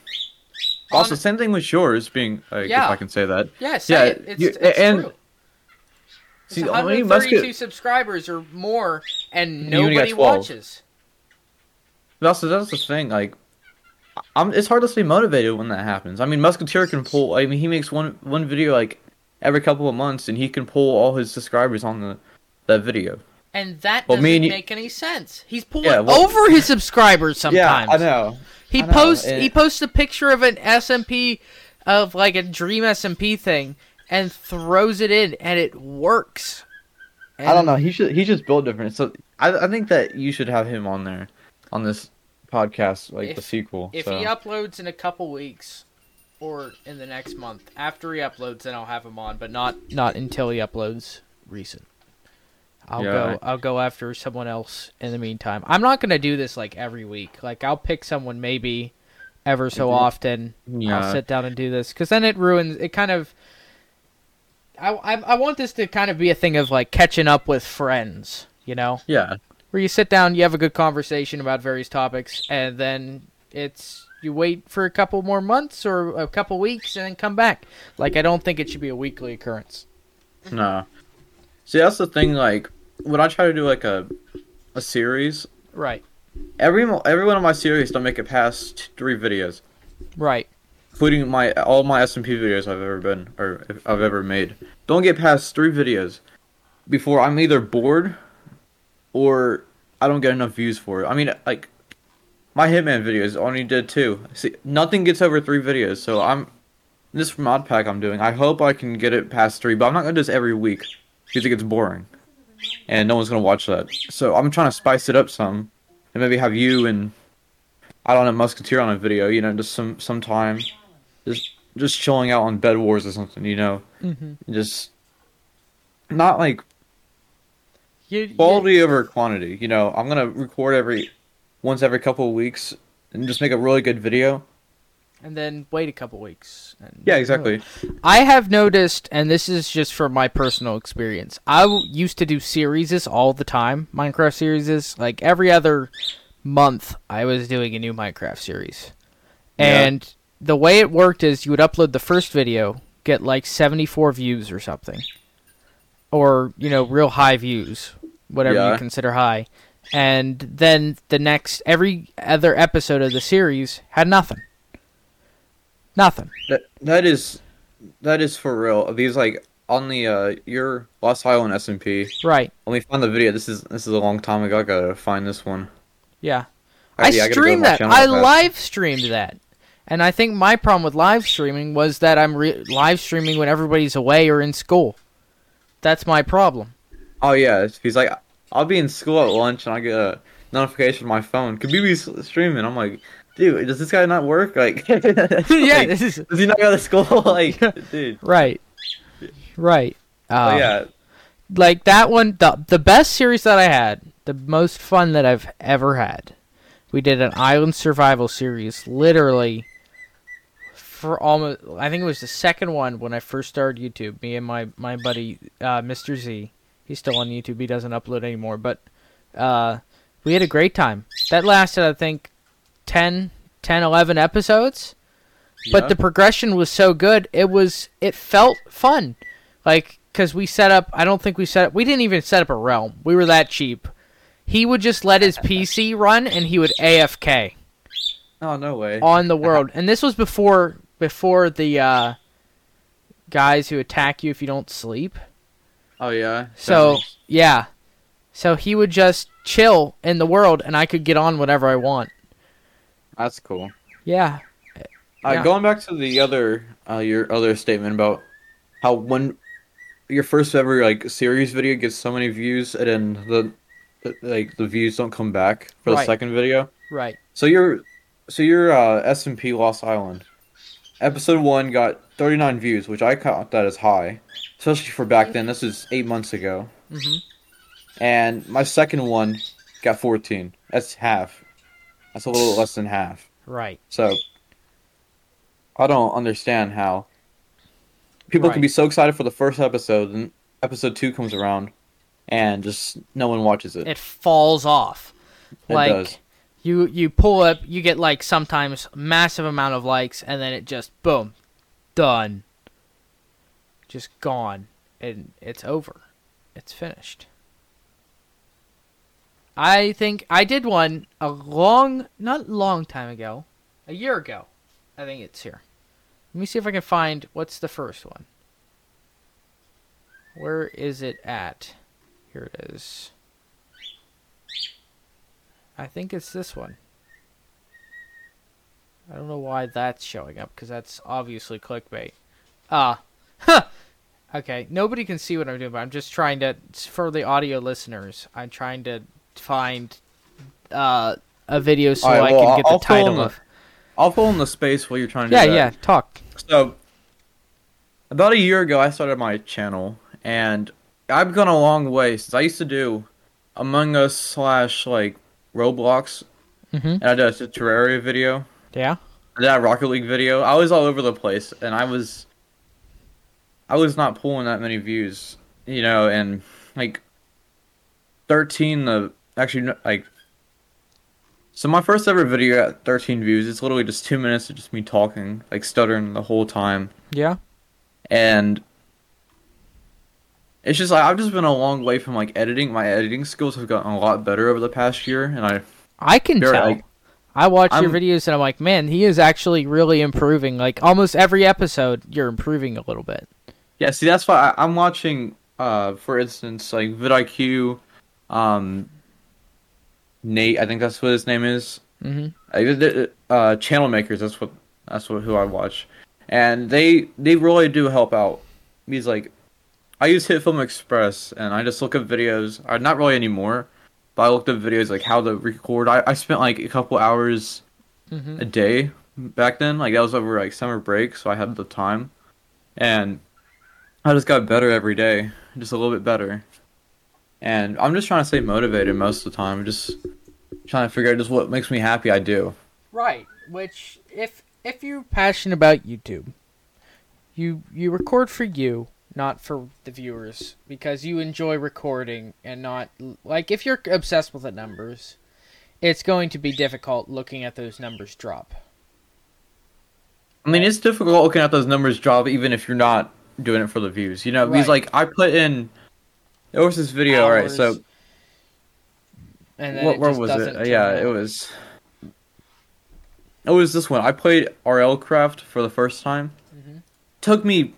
also same thing with yours being like Yeah. if I can say that. Yeah, say Yeah, it. It's, you- it's and- true. See, It's only 132 Musket- subscribers or more, and You only got nobody watches. Also, that's the thing. Like, I'm. It's hard to stay motivated when that happens. I mean, Musketeer can pull. I mean, he makes one one video like every couple of months, and he can pull all his subscribers on the that video. And that Well, doesn't and you- make any sense. He's pulling Yeah, well- over his subscribers sometimes. Yeah, I know. He posts and- he posts a picture of an SMP of like a dream SMP thing and throws it in and it works. I don't know. He should. He just built different. So I, I think that you should have him on there, on this podcast, like the sequel. If so. he uploads in a couple weeks or in the next month, after he uploads then I'll have him on, but not not until he uploads recent. I'll Yeah, go I'll go after someone else in the meantime. I'm not going to do this like every week. Like I'll pick someone maybe ever so Mhm. often I'll sit down and do this because then it ruins it. Kind of, I, I I want this to kind of be a thing of like catching up with friends, you know, yeah, where you sit down, you have a good conversation about various topics, and then it's you wait for a couple more months or a couple weeks and then come back. Like I don't think it should be a weekly occurrence. no. See, that's the thing. Like, when I try to do like a a series, Right, every every one of my series don't make it past three videos. right, including my all my SMP videos I've ever been or I've ever made. Don't get past three videos before I'm either bored or I don't get enough views for it. I mean, like my Hitman videos only did two. See, nothing gets over three videos, so I'm this mod pack I'm doing. I hope I can get it past three, but I'm not gonna do this every week because it gets boring, and no one's gonna watch that. So I'm trying to spice it up some, and maybe have you and I don't know Musketeer on a video. You know, just some some time, just just chilling out on Bed Wars or something. You know, Mm-hmm. just not like You, you- quality over quantity. You know, I'm gonna record every once every couple of weeks and just make a really good video. And then wait a couple weeks. And Yeah, exactly. I have noticed, and this is just from my personal experience. I used to do series all the time, Minecraft series. Like every other month, I was doing a new Minecraft series. Yeah. And the way it worked is you would upload the first video, get like 74 views or something. Or, you know, real high views, whatever Yeah. you consider high. And then the next, every other episode of the series had nothing. Nothing. That that is that is for real. These like on the uh your last Lost Island SMP. Right. Let me find the video. This is this is a long time ago. I gotta find this one. Yeah. Oh, I yeah, gotta go to streamed that. I fast. live streamed that. And I think my problem with live streaming was that I'm re- live streaming when everybody's away or in school. That's my problem. Oh yeah, he's like, I'll be in school at lunch and I get a notification on my phone. Kabibi's streaming. I'm like, dude, does this guy not work? Like, yeah, like, this is does he not go to school? like, dude. right. Right. Um, yeah, Like that one the the best series that I had, the most fun that I've ever had. We did an island survival series literally for almost I think it was the second one when I first started YouTube. Me and my my buddy uh, Mr. Z. He's still on YouTube. He doesn't upload anymore, but uh, we had a great time. That lasted I think 10 10 11 episodes but the progression was so good it was it felt fun. Like because we set up i don't think we set up we didn't even set up a realm. We were that cheap. He would just let his pc run and he would afk oh no way. on the world. And this was before before the uh guys who attack you if you don't sleep. Oh yeah. so yeah. So he would just chill in the world and i could get on whatever i want that's cool. yeah Uh, Yeah. Going back to the other uh, your other statement about how when your first ever like series video gets so many views and then the, like the views don't come back for the second video. right So your so your uh, SMP Lost Island episode one got 39 views, which I count that as high, especially for back then. This is eight months ago, hmm and my second one got 14. That's half. That's a little less than half. right So I don't understand how people can be so excited for the first episode, and episode two comes around, and just no one watches it. it falls off. It like does. you you pull up, you get like sometimes massive amount of likes, and then it just boom, done, just gone, and it's over, it's finished. I think I did one a long, not long time ago, a year ago. I think it's here. Let me see if I can find what's the first one. Where is it at? Here it is. I think it's this one. I don't know why that's showing up because that's obviously clickbait. Ah, huh. Okay, nobody can see what I'm doing, but I'm just trying to for the audio listeners. I'm trying to find uh, a video so Alright, I well, can get the I'll in title the- of. I'll fill in the space while you're trying to Yeah, do that. yeah. Talk. So, about a year ago, I started my channel, and I've gone a long way since I used to do Among Us slash like Roblox, Mm-hmm. and I did a Terraria video, Yeah. I did a Rocket League video. I was all over the place, and I was, I was not pulling that many views, you know, and like thirteen the actually like. So my first ever video got 13 views. It's literally just two minutes of just me talking, like stuttering the whole time. Yeah. and it's just like I've just been a long way from like editing. My editing skills have gotten a lot better over the past year, and I I can tell. like- I watch your I'm- videos and I'm like, man, he is actually really improving. Like almost every episode, you're improving a little bit. yeah. See, that's why I, I'm watching. Uh, for instance, like vidIQ, um, Nate. I think that's what his name is. Mm-hmm. The- uh, channel makers. That's what that's what who I watch, and they they really do help out. Because like, I use HitFilm Express, and I just look up videos. Or not really anymore, but I looked up videos like how to record. I, I spent like a couple hours hmm a day back then. Like that was over like summer break, so I had the time, and I just got better every day, just a little bit better. And I'm just trying to stay motivated most of the time. Just trying to figure out just what makes me happy. I do. Right. Which, if if you're passionate about YouTube, you you record for you, not for the viewers, because you enjoy recording and not like if you're obsessed with the numbers, it's going to be difficult looking at those numbers drop. I mean, it's difficult looking at those numbers drop, even if you're not doing it for the views. You know, because like I put in. There was this video, all right? So what it where was it? Yeah, out. it was. It was this one. I played RL Craft for the first time. Mhm. Took me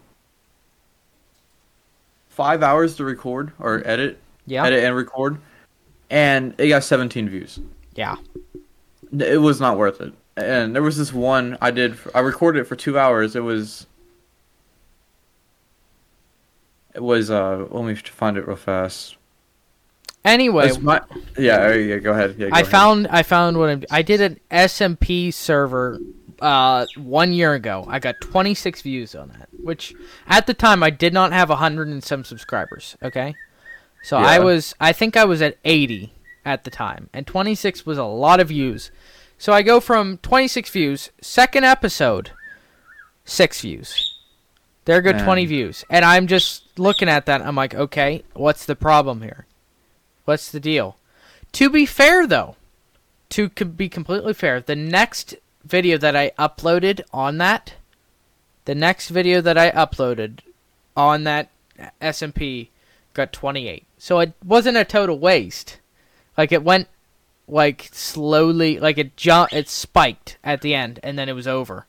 five hours to record or edit, Yeah. edit and record, and it got 17 views. Yeah. It was not worth it. And there was this one I did. I recorded it for two hours. It was. It was. Uh, let me find it real fast. Anyway, my, yeah, yeah, go ahead. Yeah, go I ahead. found I found what I'm, I did an SMP server uh, one year ago. I got 26 views on that, which at the time I did not have a hundred and some subscribers. Okay, so I was I think I was at 80 at the time, and 26 was a lot of views. So I go from 26 views, second episode, six views. There go 20 views, and I'm just looking at that. I'm like, okay, what's the problem here? What's the deal? To be fair, though, to be completely fair, the next video that I uploaded on that, the next video that I uploaded on that SMP got 28. So it wasn't a total waste. Like it went like slowly, like it jumped, it spiked at the end, and then it was over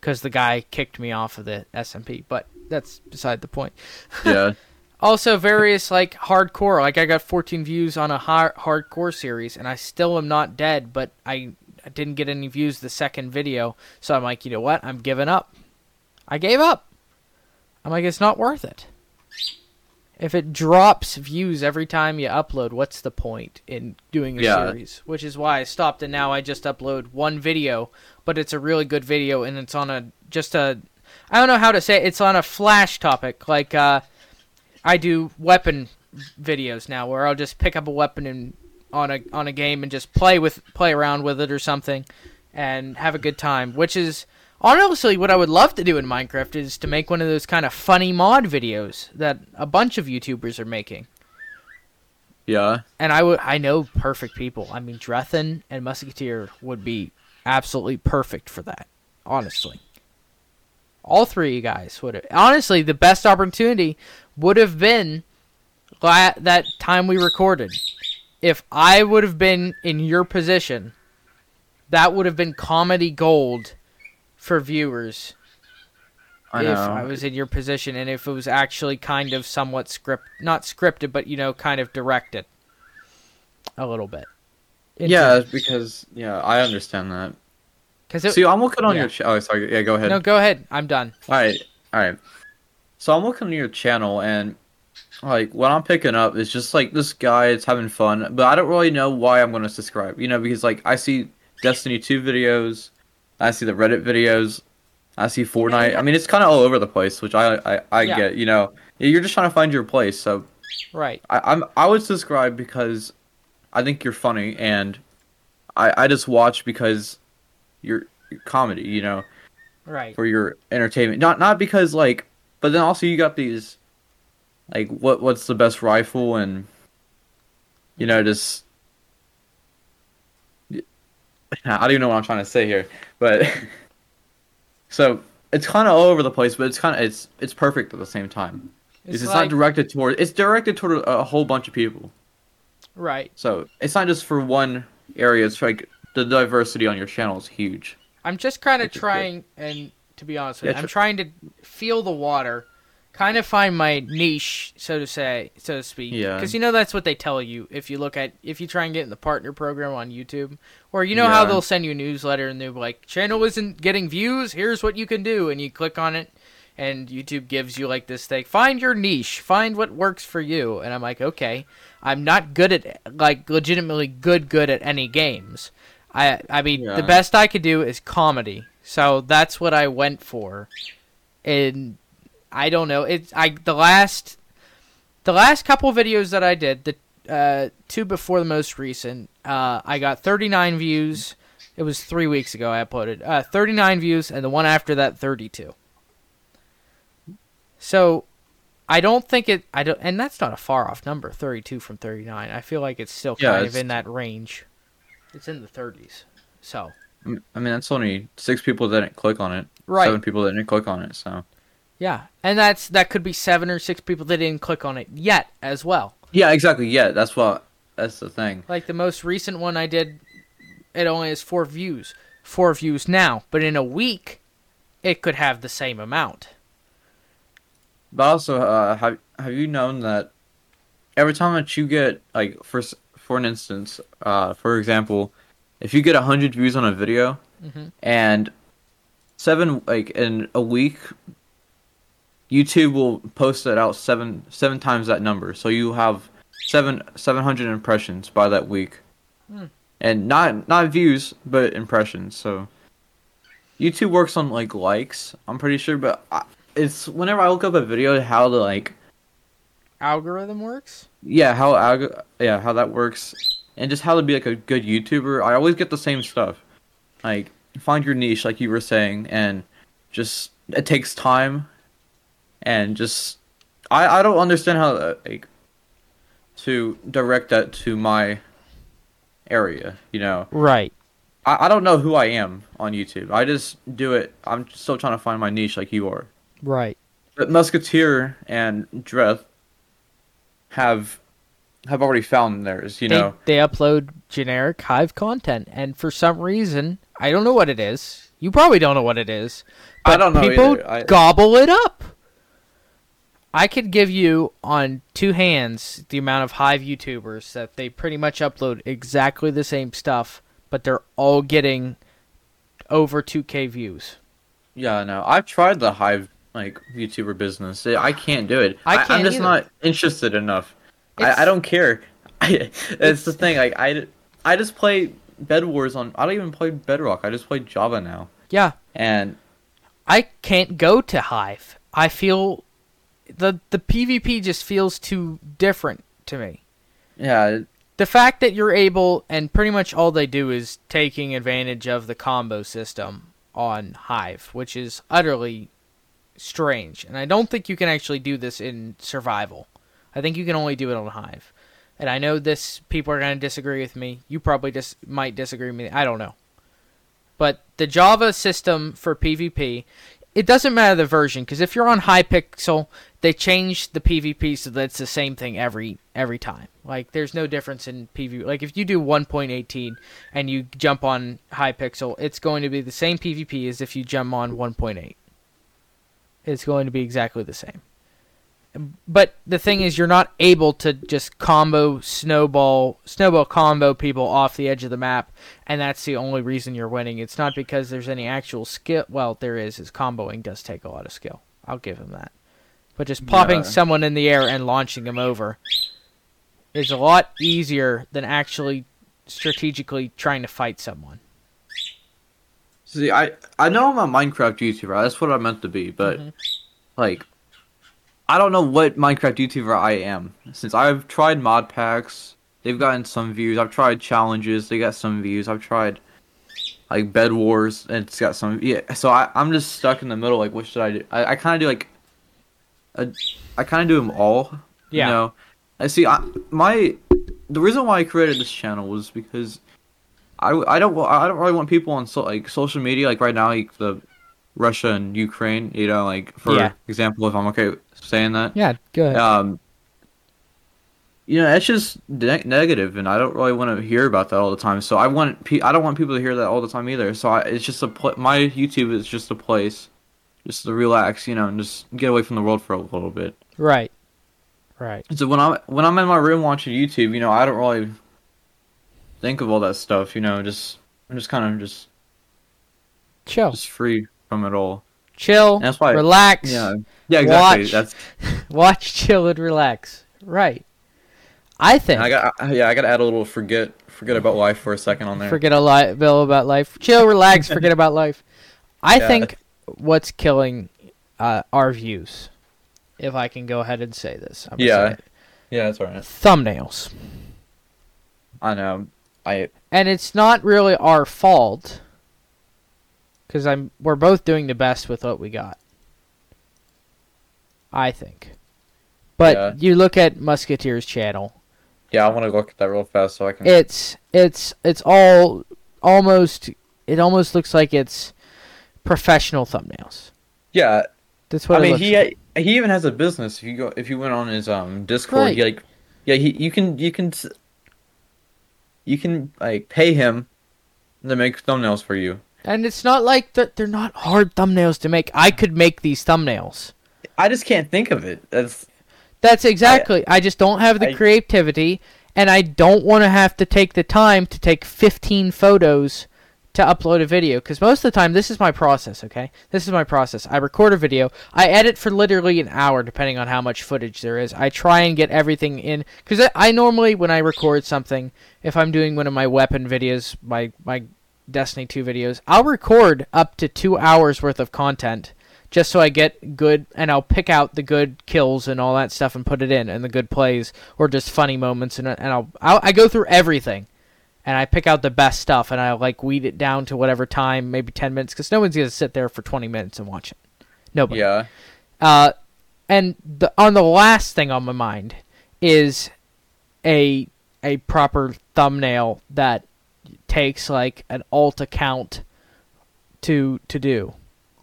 because the guy kicked me off of the SMP. But that's beside the point. Yeah. Also, various like hardcore. Like I got 14 views on a hard hardcore series, and I still am not dead. But I, I didn't get any views the second video, so I'm like, you know what? I'm giving up. I gave up. I'm like, it's not worth it. If it drops views every time you upload, what's the point in doing a Yeah. series? Which is why I stopped, and now I just upload one video, but it's a really good video, and it's on a just a, I don't know how to say it, it's on a flash topic, like uh. I do weapon videos now where I'll just pick up a weapon and on a on a game and just play with play around with it or something and have a good time, which is honestly what I would love to do in Minecraft is to make one of those kind of funny mod videos that a bunch of YouTubers are making. Yeah. And I would I know perfect people. I mean Drethan and Musketeer would be absolutely perfect for that. Honestly. All three of you guys would have honestly the best opportunity would have been la- that time we recorded. If I would have been in your position, that would have been comedy gold for viewers I if. I was in your position and if it was actually kind of somewhat script not scripted but you know kind of directed a little bit. Yeah, because yeah, I understand that. Because it, See, I'm looking on yeah. your. Ch- oh, sorry. Yeah, go ahead. no, go ahead. I'm done. All right, all right. So I'm looking at your channel, and like what I'm picking up is just like this guy is having fun, but I don't really know why I'm going to subscribe. You know, because like I see Destiny 2 videos, I see the Reddit videos, I see Fortnite. I mean, it's kind of all over the place, which I I, I Yeah. get. You know, you're just trying to find your place. So Right. I, I'm I would subscribe because I think you're funny, and I I just watch because you're, you're comedy. You know Right. for your entertainment. Not not because like, but then also you got these, like what what's the best rifle and, you know, just. I don't even know what I'm trying to say here, but so it's kind of all over the place, but it's kind of it's it's perfect at the same time. It's, it's not directed toward it's directed toward a whole bunch of people. Right. So it's not just for one area. It's like the diversity on your channel is huge. I'm just kind of trying, and to be honest with Yeah, you, I'm tr- trying to feel the water, kind of find my niche, so to say, so to speak. Yeah. Because you know that's what they tell you if you look at if you try and get in the partner program on YouTube, or you know how they'll send you a newsletter and they're like, channel isn't getting views. Here's what you can do, and you click on it, and YouTube gives you like this thing: find your niche, find what works for you. And I'm like, okay, I'm not good at like legitimately good good at any games. I I mean, the best I could do is comedy, so that's what I went for. And I don't know. It's I the last the last couple videos that I did, the uh, two before the most recent, uh, I got 39 views. It was three weeks ago I uploaded uh, 39 views, and the one after that 32. So I don't think it. I don't, and that's not a far off number, 32 from 39. I feel like it's still Yeah, kind of in that range. It's in the 30s. So mm, I mean, that's only six people that didn't click on it. right, Seven people that didn't click on it. So yeah, and that's that could be seven or six people that didn't click on it yet as well. yeah, exactly. Yeah, that's what. That's the thing. Like the most recent one I did, it only has four views. Four views now, but in a week, it could have the same amount. But also, uh, have have you known that every time that you get like for for an instance, uh, for example, if you get hundred views on a video Mhm. and seven like in a week, YouTube will post it out seven seven times that number, so you have seven seven hundred impressions by that week, Hmm. and not not views but impressions. So YouTube works on like likes, I'm pretty sure, but I, it's whenever I look up a video how the like Algorithm works. yeah how alg- yeah how that works and just how to be like a good YouTuber. I always get the same stuff, like find your niche, like you were saying, and just it takes time, and just I I don't understand how uh, like to direct that to my area. You know, Right. I I don't know who I am on YouTube. I just do it. I'm still trying to find my niche, like you are. Right. But Musketeer and Dreth have have already found theirs. You they, know. they upload generic Hive content, and for some reason, I don't know what it is. You probably don't know what it is. I don't know people. I- gobble it up. I could give you on two hands the amount of Hive YouTubers that they pretty much upload exactly the same stuff, but they're all getting over 2k views. Yeah, no. I've tried the Hive like YouTuber business. I can't do it. I am just either. not interested enough. I, I don't care. it's the thing. Like I, I just play Bed Wars on. I don't even play Bedrock. I just play Java now. Yeah, And I can't go to Hive. I feel the the PvP just feels too different to me. yeah, the fact that you're able and pretty much all they do is taking advantage of the combo system on Hive, which is utterly strange. And I don't think you can actually do this in survival. I think you can only do it on Hive. And I know this people are going to disagree with me. You probably just might disagree with me. I don't know. But the Java system for PvP, it doesn't matter the version because if you're on Hypixel, they change the PvP so that it's the same thing every every time. Like there's no difference in PvP. Like if you do 1.18 and you jump on Hypixel, it's going to be the same PvP as if you jump on 1.8. It's going to be exactly the same. But the thing is, you're not able to just combo snowball snowball combo people off the edge of the map, and that's the only reason you're winning. It's not because there's any actual skill. Well, there is. Is comboing does take a lot of skill. I'll give him that. But just popping Yeah. someone in the air and launching them over is a lot easier than actually strategically trying to fight someone. See, I I know I'm a Minecraft YouTuber. That's what I meant to be, but Mhm. like, I don't know what Minecraft YouTuber I am. Since I've tried mod packs, they've gotten some views. I've tried challenges, they got some views. I've tried like Bed Wars, and it's got some. Yeah, so I I'm just stuck in the middle. Like, what should I do? I, I kind of do like, a, I kind of do them all. Yeah. You know, I see. I, my the reason why I created this channel was because I, I don't I don't really want people on so, like social media like right now like the Russia and Ukraine you know like for Yeah. example if I'm okay saying that Yeah, good. um you know that's just ne- negative and I don't really want to hear about that all the time so I want pe- I don't want people to hear that all the time either so I, it's just a pl- my YouTube is just a place just to relax, you know, and just get away from the world for a little bit. Right. Right. So when I'm when I'm in my room watching YouTube, you know, I don't really think of all that stuff. You know, just I'm just kind of just Chill. just free from it all. Chill. And that's why, relax. yeah, yeah, exactly. Watch. That's Watch, chill, and relax. Right. I think. and I got yeah, I got to add a little forget forget about life for a second on there. Forget a li- bill about life. Chill, relax, forget about life. I Yeah. think what's killing uh, our views, if I can go ahead and say this, I'm Yeah. say. Yeah, that's alright. thumbnails, I know. I and it's not really our fault because I'm we're both doing the best with what we got. I think, but Yeah. you look at Musketeer's channel. yeah, I want to look at that real fast so I can. it's it's it's all almost it almost looks like it's professional thumbnails. yeah, That's what I mean he like. he even has a business. If you go if you went on his um Discord, Right. he, like yeah he you can you can you can like pay him to make thumbnails for you. and it's not like that they're not hard thumbnails to make. I could make these thumbnails. I just can't think of it. That's That's exactly. I, just don't have the I- creativity and I don't want to have to take the time to take 15 photos to upload a video because most of the time this is my process okay? This is my process. I record a video. I edit for literally an hour depending on how much footage there is. I try and get everything in because I, normally when i record something if i'm doing one of my weapon videos my my destiny 2 videos i'll record up to two hours worth of content just so i get good and i'll pick out the good kills and all that stuff and put it in and the good plays or just funny moments and, and I'll, I'll i go through everything and I pick out the best stuff and I like weed it down to whatever time, maybe 10 minutes, because no one's gonna sit there for 20 minutes and watch it. Nobody. yeah. Uh, and the on the last thing on my mind is a a proper thumbnail that takes like an alt account to to do.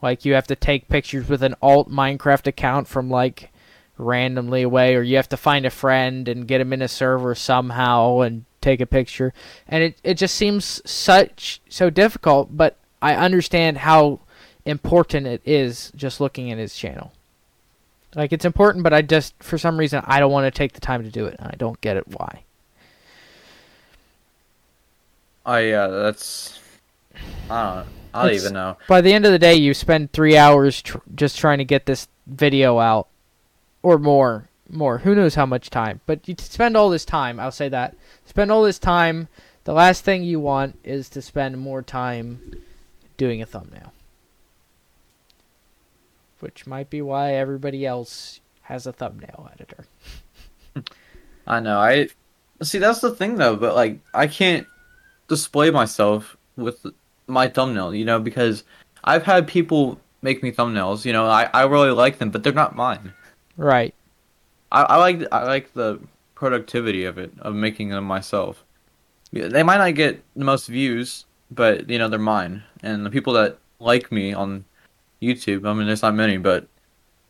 Like you have to take pictures with an alt Minecraft account from like randomly away, or you have to find a friend and get him in a server somehow and take a picture. And it it just seems such so difficult, but I understand how important it is just looking at his channel. Like it's important, but I just for some reason I don't want to take the time to do it. and I don't get it why. I yeah. That's I don't. I don't It's- even know. By the end of the day, you spend three hours tr- just trying to get this video out, or more, more. Who knows how much time? But you spend all this time. I'll say that. Spend all this time. The last thing you want is to spend more time doing a thumbnail, which might be why everybody else has a thumbnail editor. I know. I see. That's the thing, though. But like, I can't display myself with my thumbnail. You know, because I've had people make me thumbnails. You know, I I really like them, but they're not mine. Right. I, I like I like the productivity of it of making them myself. They might not get the most views, but you know they're mine, and the people that like me on YouTube. I mean, there's not many, but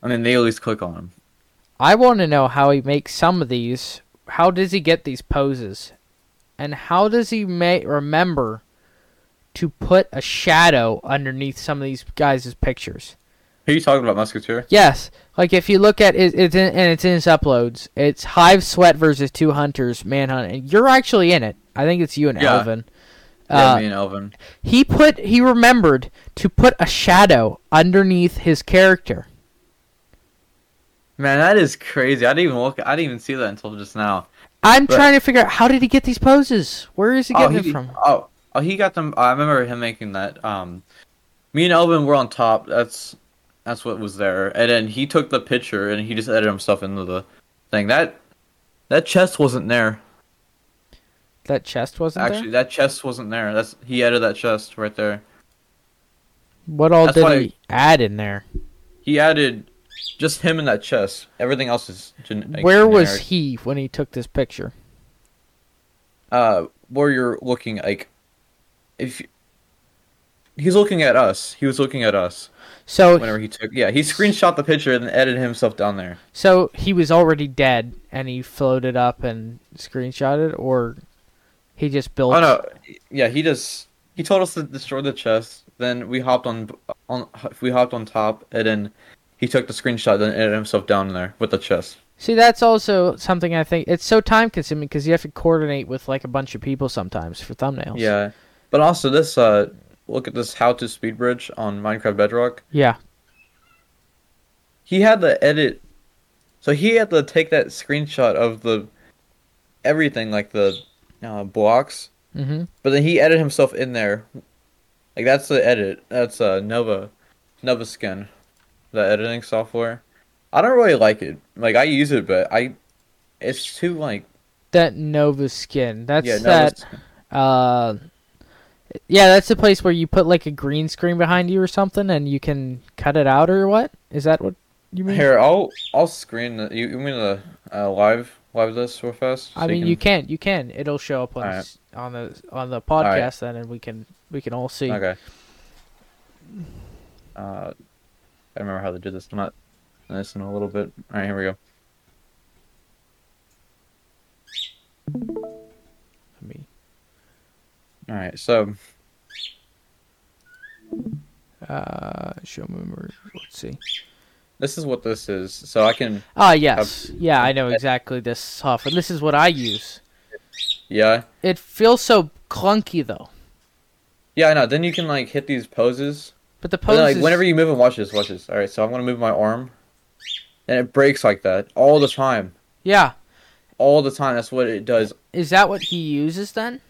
I mean they at least click on them. I want to know how he makes some of these. How does he get these poses? And how does he ma- remember to put a shadow underneath some of these guys' pictures? Who are you talking about, Musketeer? Yes, like if you look at it, it's in, and it's in his uploads. It's Hive Sweat versus two hunters manhunt, and you're actually in it. I think it's you and Yeah. Elvin. Yeah, Uh, me and Elvin. he put he remembered to put a shadow underneath his character. Man, that is crazy. I didn't even look. I didn't even see that until just now. I'm But- trying to figure out how did he get these poses? Where is he Oh, getting he, it from? oh, oh, he got them. I remember him making that. Um, me and Elvin were on top. That's that's what was there. And then he took the picture and he just edited himself into the thing. That that chest wasn't there. That chest wasn't Actually, there. that chest wasn't there. That's he added that chest right there. What all that's did he add in there? He added just him and that chest. Everything else is gen- Where was he when he took this picture? uh where you're looking like if he's looking at us he was looking at us So whenever he took yeah he screenshot the picture and then edited himself down there so he was already dead and he floated up and screenshotted, or he just built. oh no yeah he just he told us to destroy the chest. Then we hopped on on we hopped on top, and then he took the screenshot and edited himself down there with the chest. See, that's also something I think it's so time consuming because you have to coordinate with like a bunch of people sometimes for thumbnails. Yeah, but also this uh, look at this how to speed bridge on Minecraft Bedrock. Yeah. He had to edit, so he had to take that screenshot of the everything like the uh, blocks, Mm-hmm. but then he edited himself in there. Like that's the edit. That's uh Nova, Nova Skin, the editing software. I don't really like it. Like I use it, but I, it's too like That Nova skin. That's yeah. That. Uh, yeah, that's the place where you put like a green screen behind you or something, and you can cut it out or what? Is that what you mean? Here, I'll I'll screen the, you. You mean the uh, live live this real fast? I So mean, can- you can, you can. It'll show up on Alright. s- on the on the right. podcast then, and we can we can all see. Okay. Uh, I remember how to do this. I'm not this in a little bit. All right, here we go. Let me. All right, so Uh, show me. Let's see. this is what this is. So I can, Ah, yes, yeah, I know exactly this software. This is what I use. yeah, It feels so clunky though, yeah, I know. Then you can like hit these poses. but the then, poses. like whenever you move and watch this, watch this. All right, so I'm gonna move my arm, and it breaks like that all the time. yeah, All the time. That's what it does. is that what he uses then?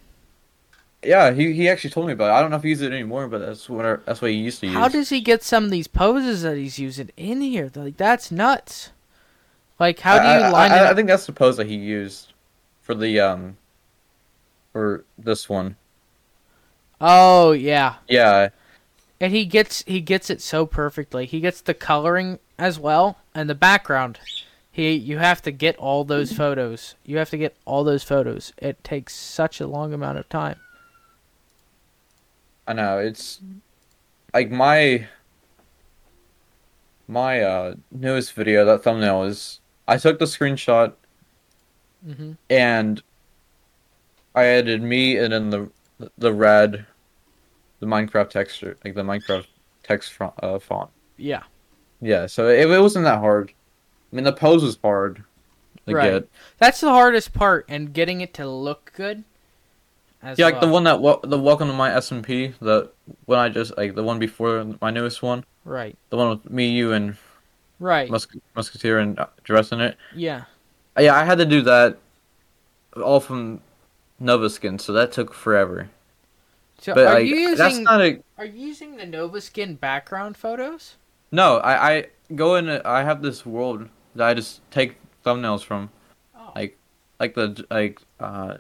Yeah, he he actually told me about it. I don't know if he uses it anymore, but that's what I- that's what he used to use. How does he get some of these poses that he's using in here? Like that's nuts. Like how do you I, I- line I, it I up? think that's the pose that he used for the um for this one. Oh yeah, Yeah, and he gets he gets it so perfectly. He gets the coloring as well and the background. He you have to get all those photos. You have to get all those photos. It takes such a long amount of time. I know. It's like my my uh newest video. That thumbnail is I took the screenshot hmm and I added me and then the the red the Minecraft texture like the Minecraft text font, uh, font. Yeah. Yeah, so it, it wasn't that hard. I mean, the pose was hard Right. get. That's the hardest part, and getting it to look good. Yeah, like the one that wel- the welcome to my SMP, the one I just like the one before my newest one, Right. the one with me, you, and Right. Mus- Musketeer and uh, dress in it. Yeah. Uh, Yeah, I had to do that all from Nova Skin, so that took forever. So But are like, you that's using not a are you using the Nova Skin background photos? no. I I go in. I have this world that I just take thumbnails from, Oh. like like the like uh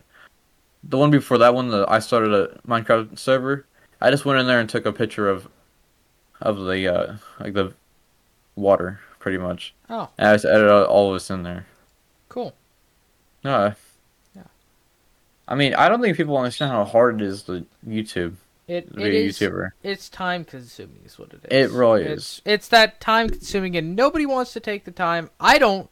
the one before that one. The I started a Minecraft server. I just went in there and took a picture of of the uh like the water pretty much. Oh. And I just edited all of this in there. Cool. No. Yeah. I mean, I don't think people understand how hard it is to YouTube It to it be a is YouTuber. it's time consuming is what it is. It really it's, It's that time consuming and nobody wants to take the time. I don't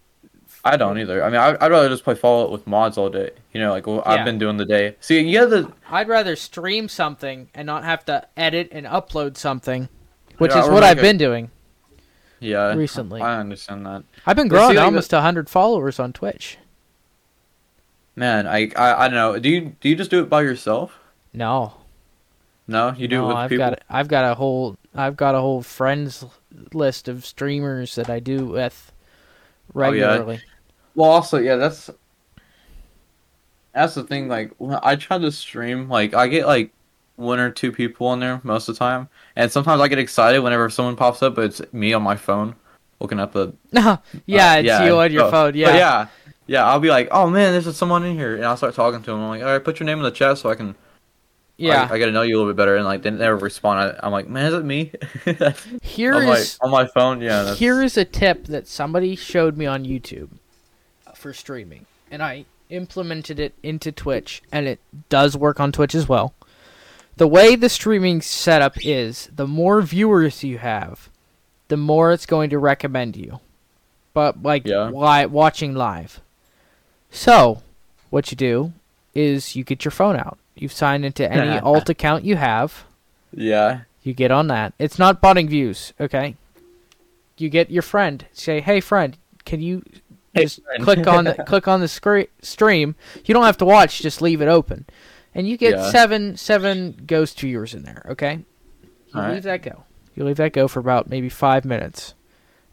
I don't either. I mean, I, I'd rather just play Fallout with mods all day. You know, like what Yeah. I've been doing the day. See, you have the I'd rather stream something and not have to edit and upload something, which Yeah, is what make I've a- been doing. yeah. Recently. I understand that. I've been growing see, like, almost a 100 followers on Twitch. Man, I, I I don't know. Do you do you just do it by yourself? No. No, you do no, it with I've people. got I've got a whole I've got a whole friends list of streamers that I do with Oh, yeah. Well, also, yeah, that's that's the thing. Like, when I try to stream, like, I get like one or two people on there most of the time, and sometimes I get excited whenever someone pops up, but it's me on my phone looking at the yeah, uh, it's you on your phone. Yeah. yeah, yeah. I'll be like, oh man, there's someone in here, and I'll start talking to them. I'm like, all right, put your name in the chat so I can. Yeah. I, I got to know you a little bit better, and like they never respond. I, I'm like, man, is it me? Here on my on my phone, yeah. That's, here is a tip that somebody showed me on YouTube for streaming, and I implemented it into Twitch, and it does work on Twitch as well. The way the streaming setup is, the more viewers you have, the more it's going to recommend you. But like Yeah. li- watching live. So, what you do is you get your phone out You've signed into any alt account you have. Yeah. You get on that. It's not botting views, okay? You get your friend. Say, "Hey friend, can you Hey, just click on the click on the scre- stream? You don't have to watch, just leave it open." And you get Yeah. 7 7 ghost viewers in there, okay? You All leave right. that go. You leave that go for about maybe 5 minutes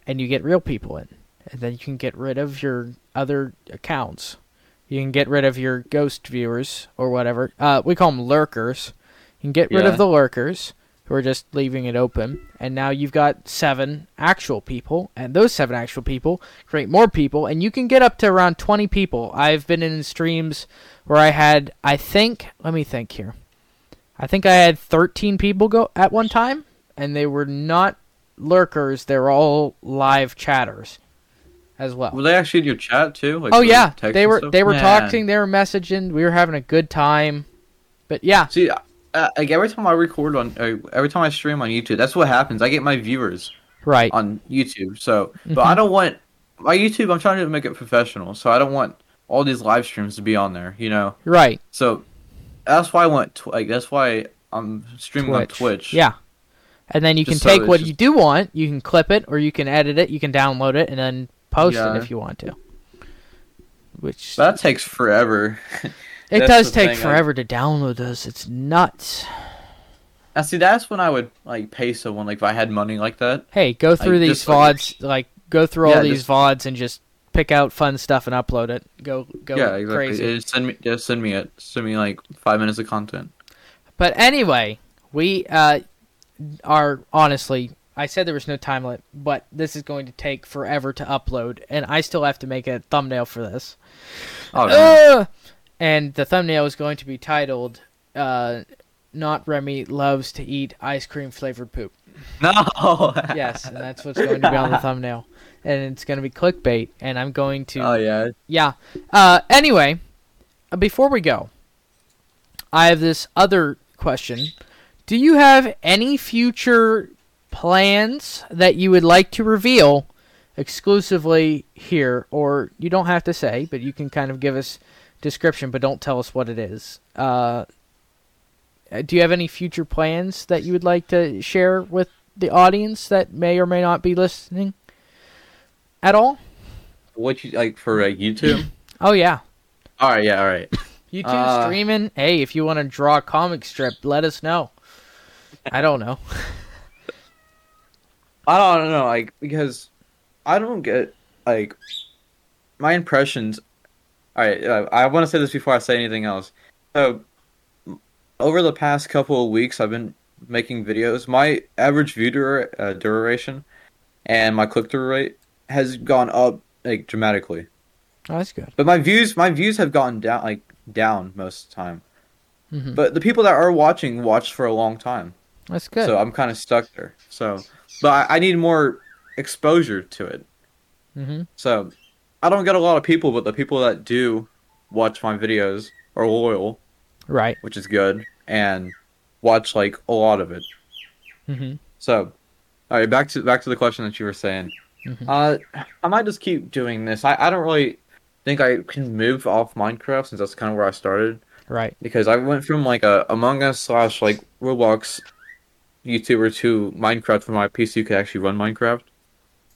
and you get real people in. And then you can get rid of your other accounts. You can get rid of your ghost viewers or whatever. Uh, we call them lurkers. You can get rid Yeah. of the lurkers who are just leaving it open. And now you've got seven actual people. And those seven actual people create more people. And you can get up to around 20 people. I've been in streams where I had, I think, let me think here. I think I had 13 people go at one time. And they were not lurkers, they were all live chatters as well. Were they actually in your chat too? Like, Oh yeah, they were they were Man. talking, they were messaging, we were having a good time. But yeah, See, uh, like every time I record on, uh, every time I stream on YouTube, that's what happens. I get my viewers right. on YouTube. So, but. I don't want my YouTube. I'm trying to make it professional, so I don't want all these live streams to be on there. You know, Right. so that's why I want tw- like that's why I'm streaming on Twitch. Twitch. Yeah. And then you Just can take it's what just- you do want, you can clip it or you can edit it, you can download it and then post Yeah. it if you want to. Which But that takes forever. it does take I- forever to download those. It's nuts. Now, see, that's when I would like pay someone. Like if I had money like that. Hey, go through Like, these just like- VODs, like go through all these just- VODs and just pick out fun stuff and upload it. Go go yeah, exactly. crazy. Just send me, just send me it. Send me like five minutes of content. But anyway, we uh, are honestly. I said there was no time limit, but this is going to take forever to upload, and I still have to make a thumbnail for this. Oh, no. And the thumbnail is going to be titled uh, "Not Remmy loves to eat ice cream flavored poop." no. Yes, and that's what's going to be on the thumbnail, and it's going to be clickbait. And I'm going to Oh yeah. yeah. Uh, anyway, before we go, I have this other question. Do you have any future plans that you would like to reveal exclusively here, or you don't have to say, but you can kind of give us description, but don't tell us what it is. Uh, uh, do you have any future plans that you would like to share with the audience that may or may not be listening at all? What you like for like YouTube? Oh yeah. all right. Yeah. All right. YouTube Uh, streaming. Hey, if you want to draw a comic strip, let us know. I don't know. I don't know, like because I don't get like my impressions. All right, uh, I want to say this before I say anything else. So over the past couple of weeks, I've been making videos. My average view dura- uh, duration and my click through rate has gone up like dramatically. Oh, that's good. But my views, my views have gone down like down most of the time. hmm But the people that are watching watch for a long time. That's good. So I'm kind of stuck there. So, but I, I need more exposure to it. hmm So, I don't get a lot of people, but the people that do watch my videos are loyal, Right. which is good, and watch like a lot of it. hmm So, all right, back to back to the question that you were saying. Mhm. Uh, I might just keep doing this. I, I don't really think I can move off Minecraft since that's kind of where I started. Right. because I went from like a Among Us slash like Roblox YouTuber to Minecraft where my PC could actually run Minecraft,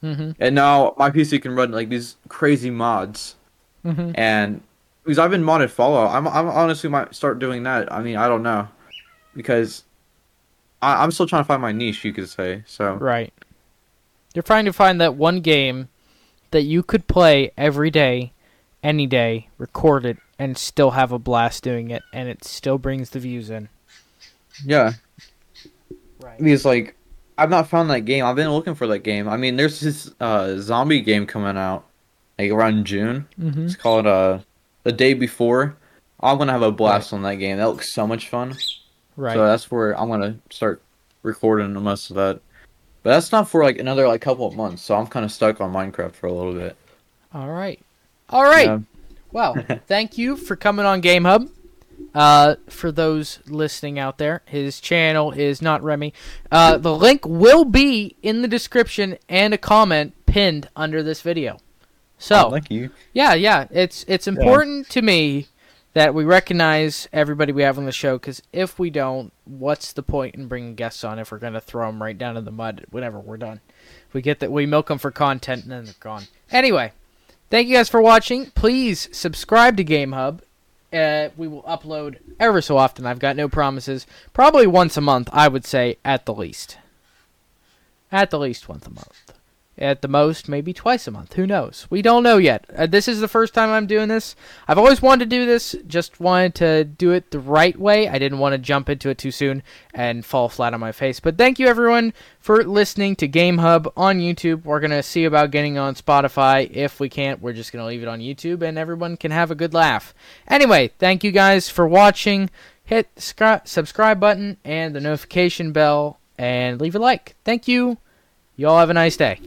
hmm and now my PC can run like these crazy mods. hmm And because I've been modded Fallout, I'm I'm honestly might start doing that. I mean, I don't know, because I, I'm still trying to find my niche, you could say. So Right. You're trying to find that one game that you could play every day, any day, record it, and still have a blast doing it, and it still brings the views in. yeah, Right. because like I've not found that game. I've been looking for that game. I mean, there's this uh zombie game coming out like around June. hmm It's called uh the day before. I'm gonna have a blast on that game. That looks so much fun. Right. So that's where I'm gonna start recording the most of that. But that's not for like another like couple of months. So I'm kind of stuck on Minecraft for a little bit. All right. All right. Yeah. Well, thank you for coming on Game Hub. Uh, for those listening out there, his channel is not Remmy. Uh, the link will be in the description and a comment pinned under this video. So Oh, thank you. yeah, yeah, it's it's important to me that we recognize everybody we have on the show because if we don't, what's the point in bringing guests on if we're going to throw them right down in the mud whenever we're done? We get that we milk them for content and then they're gone. Anyway, thank you guys for watching. Please subscribe to Game Hub. Uh, we will upload ever so often. I've got no promises. Probably once a month, I would say, at the least. At the least once a month. At the most, maybe twice a month. Who knows? We don't know yet. Uh, this is the first time I'm doing this. I've always wanted to do this, just wanted to do it the right way. I didn't want to jump into it too soon and fall flat on my face. But thank you, everyone, for listening to Game Hub on YouTube. We're going to see about getting on Spotify. If we can't, we're just going to leave it on YouTube and everyone can have a good laugh. Anyway, thank you guys for watching. Hit the subscribe button and the notification bell and leave a like. Thank you. You all have a nice day.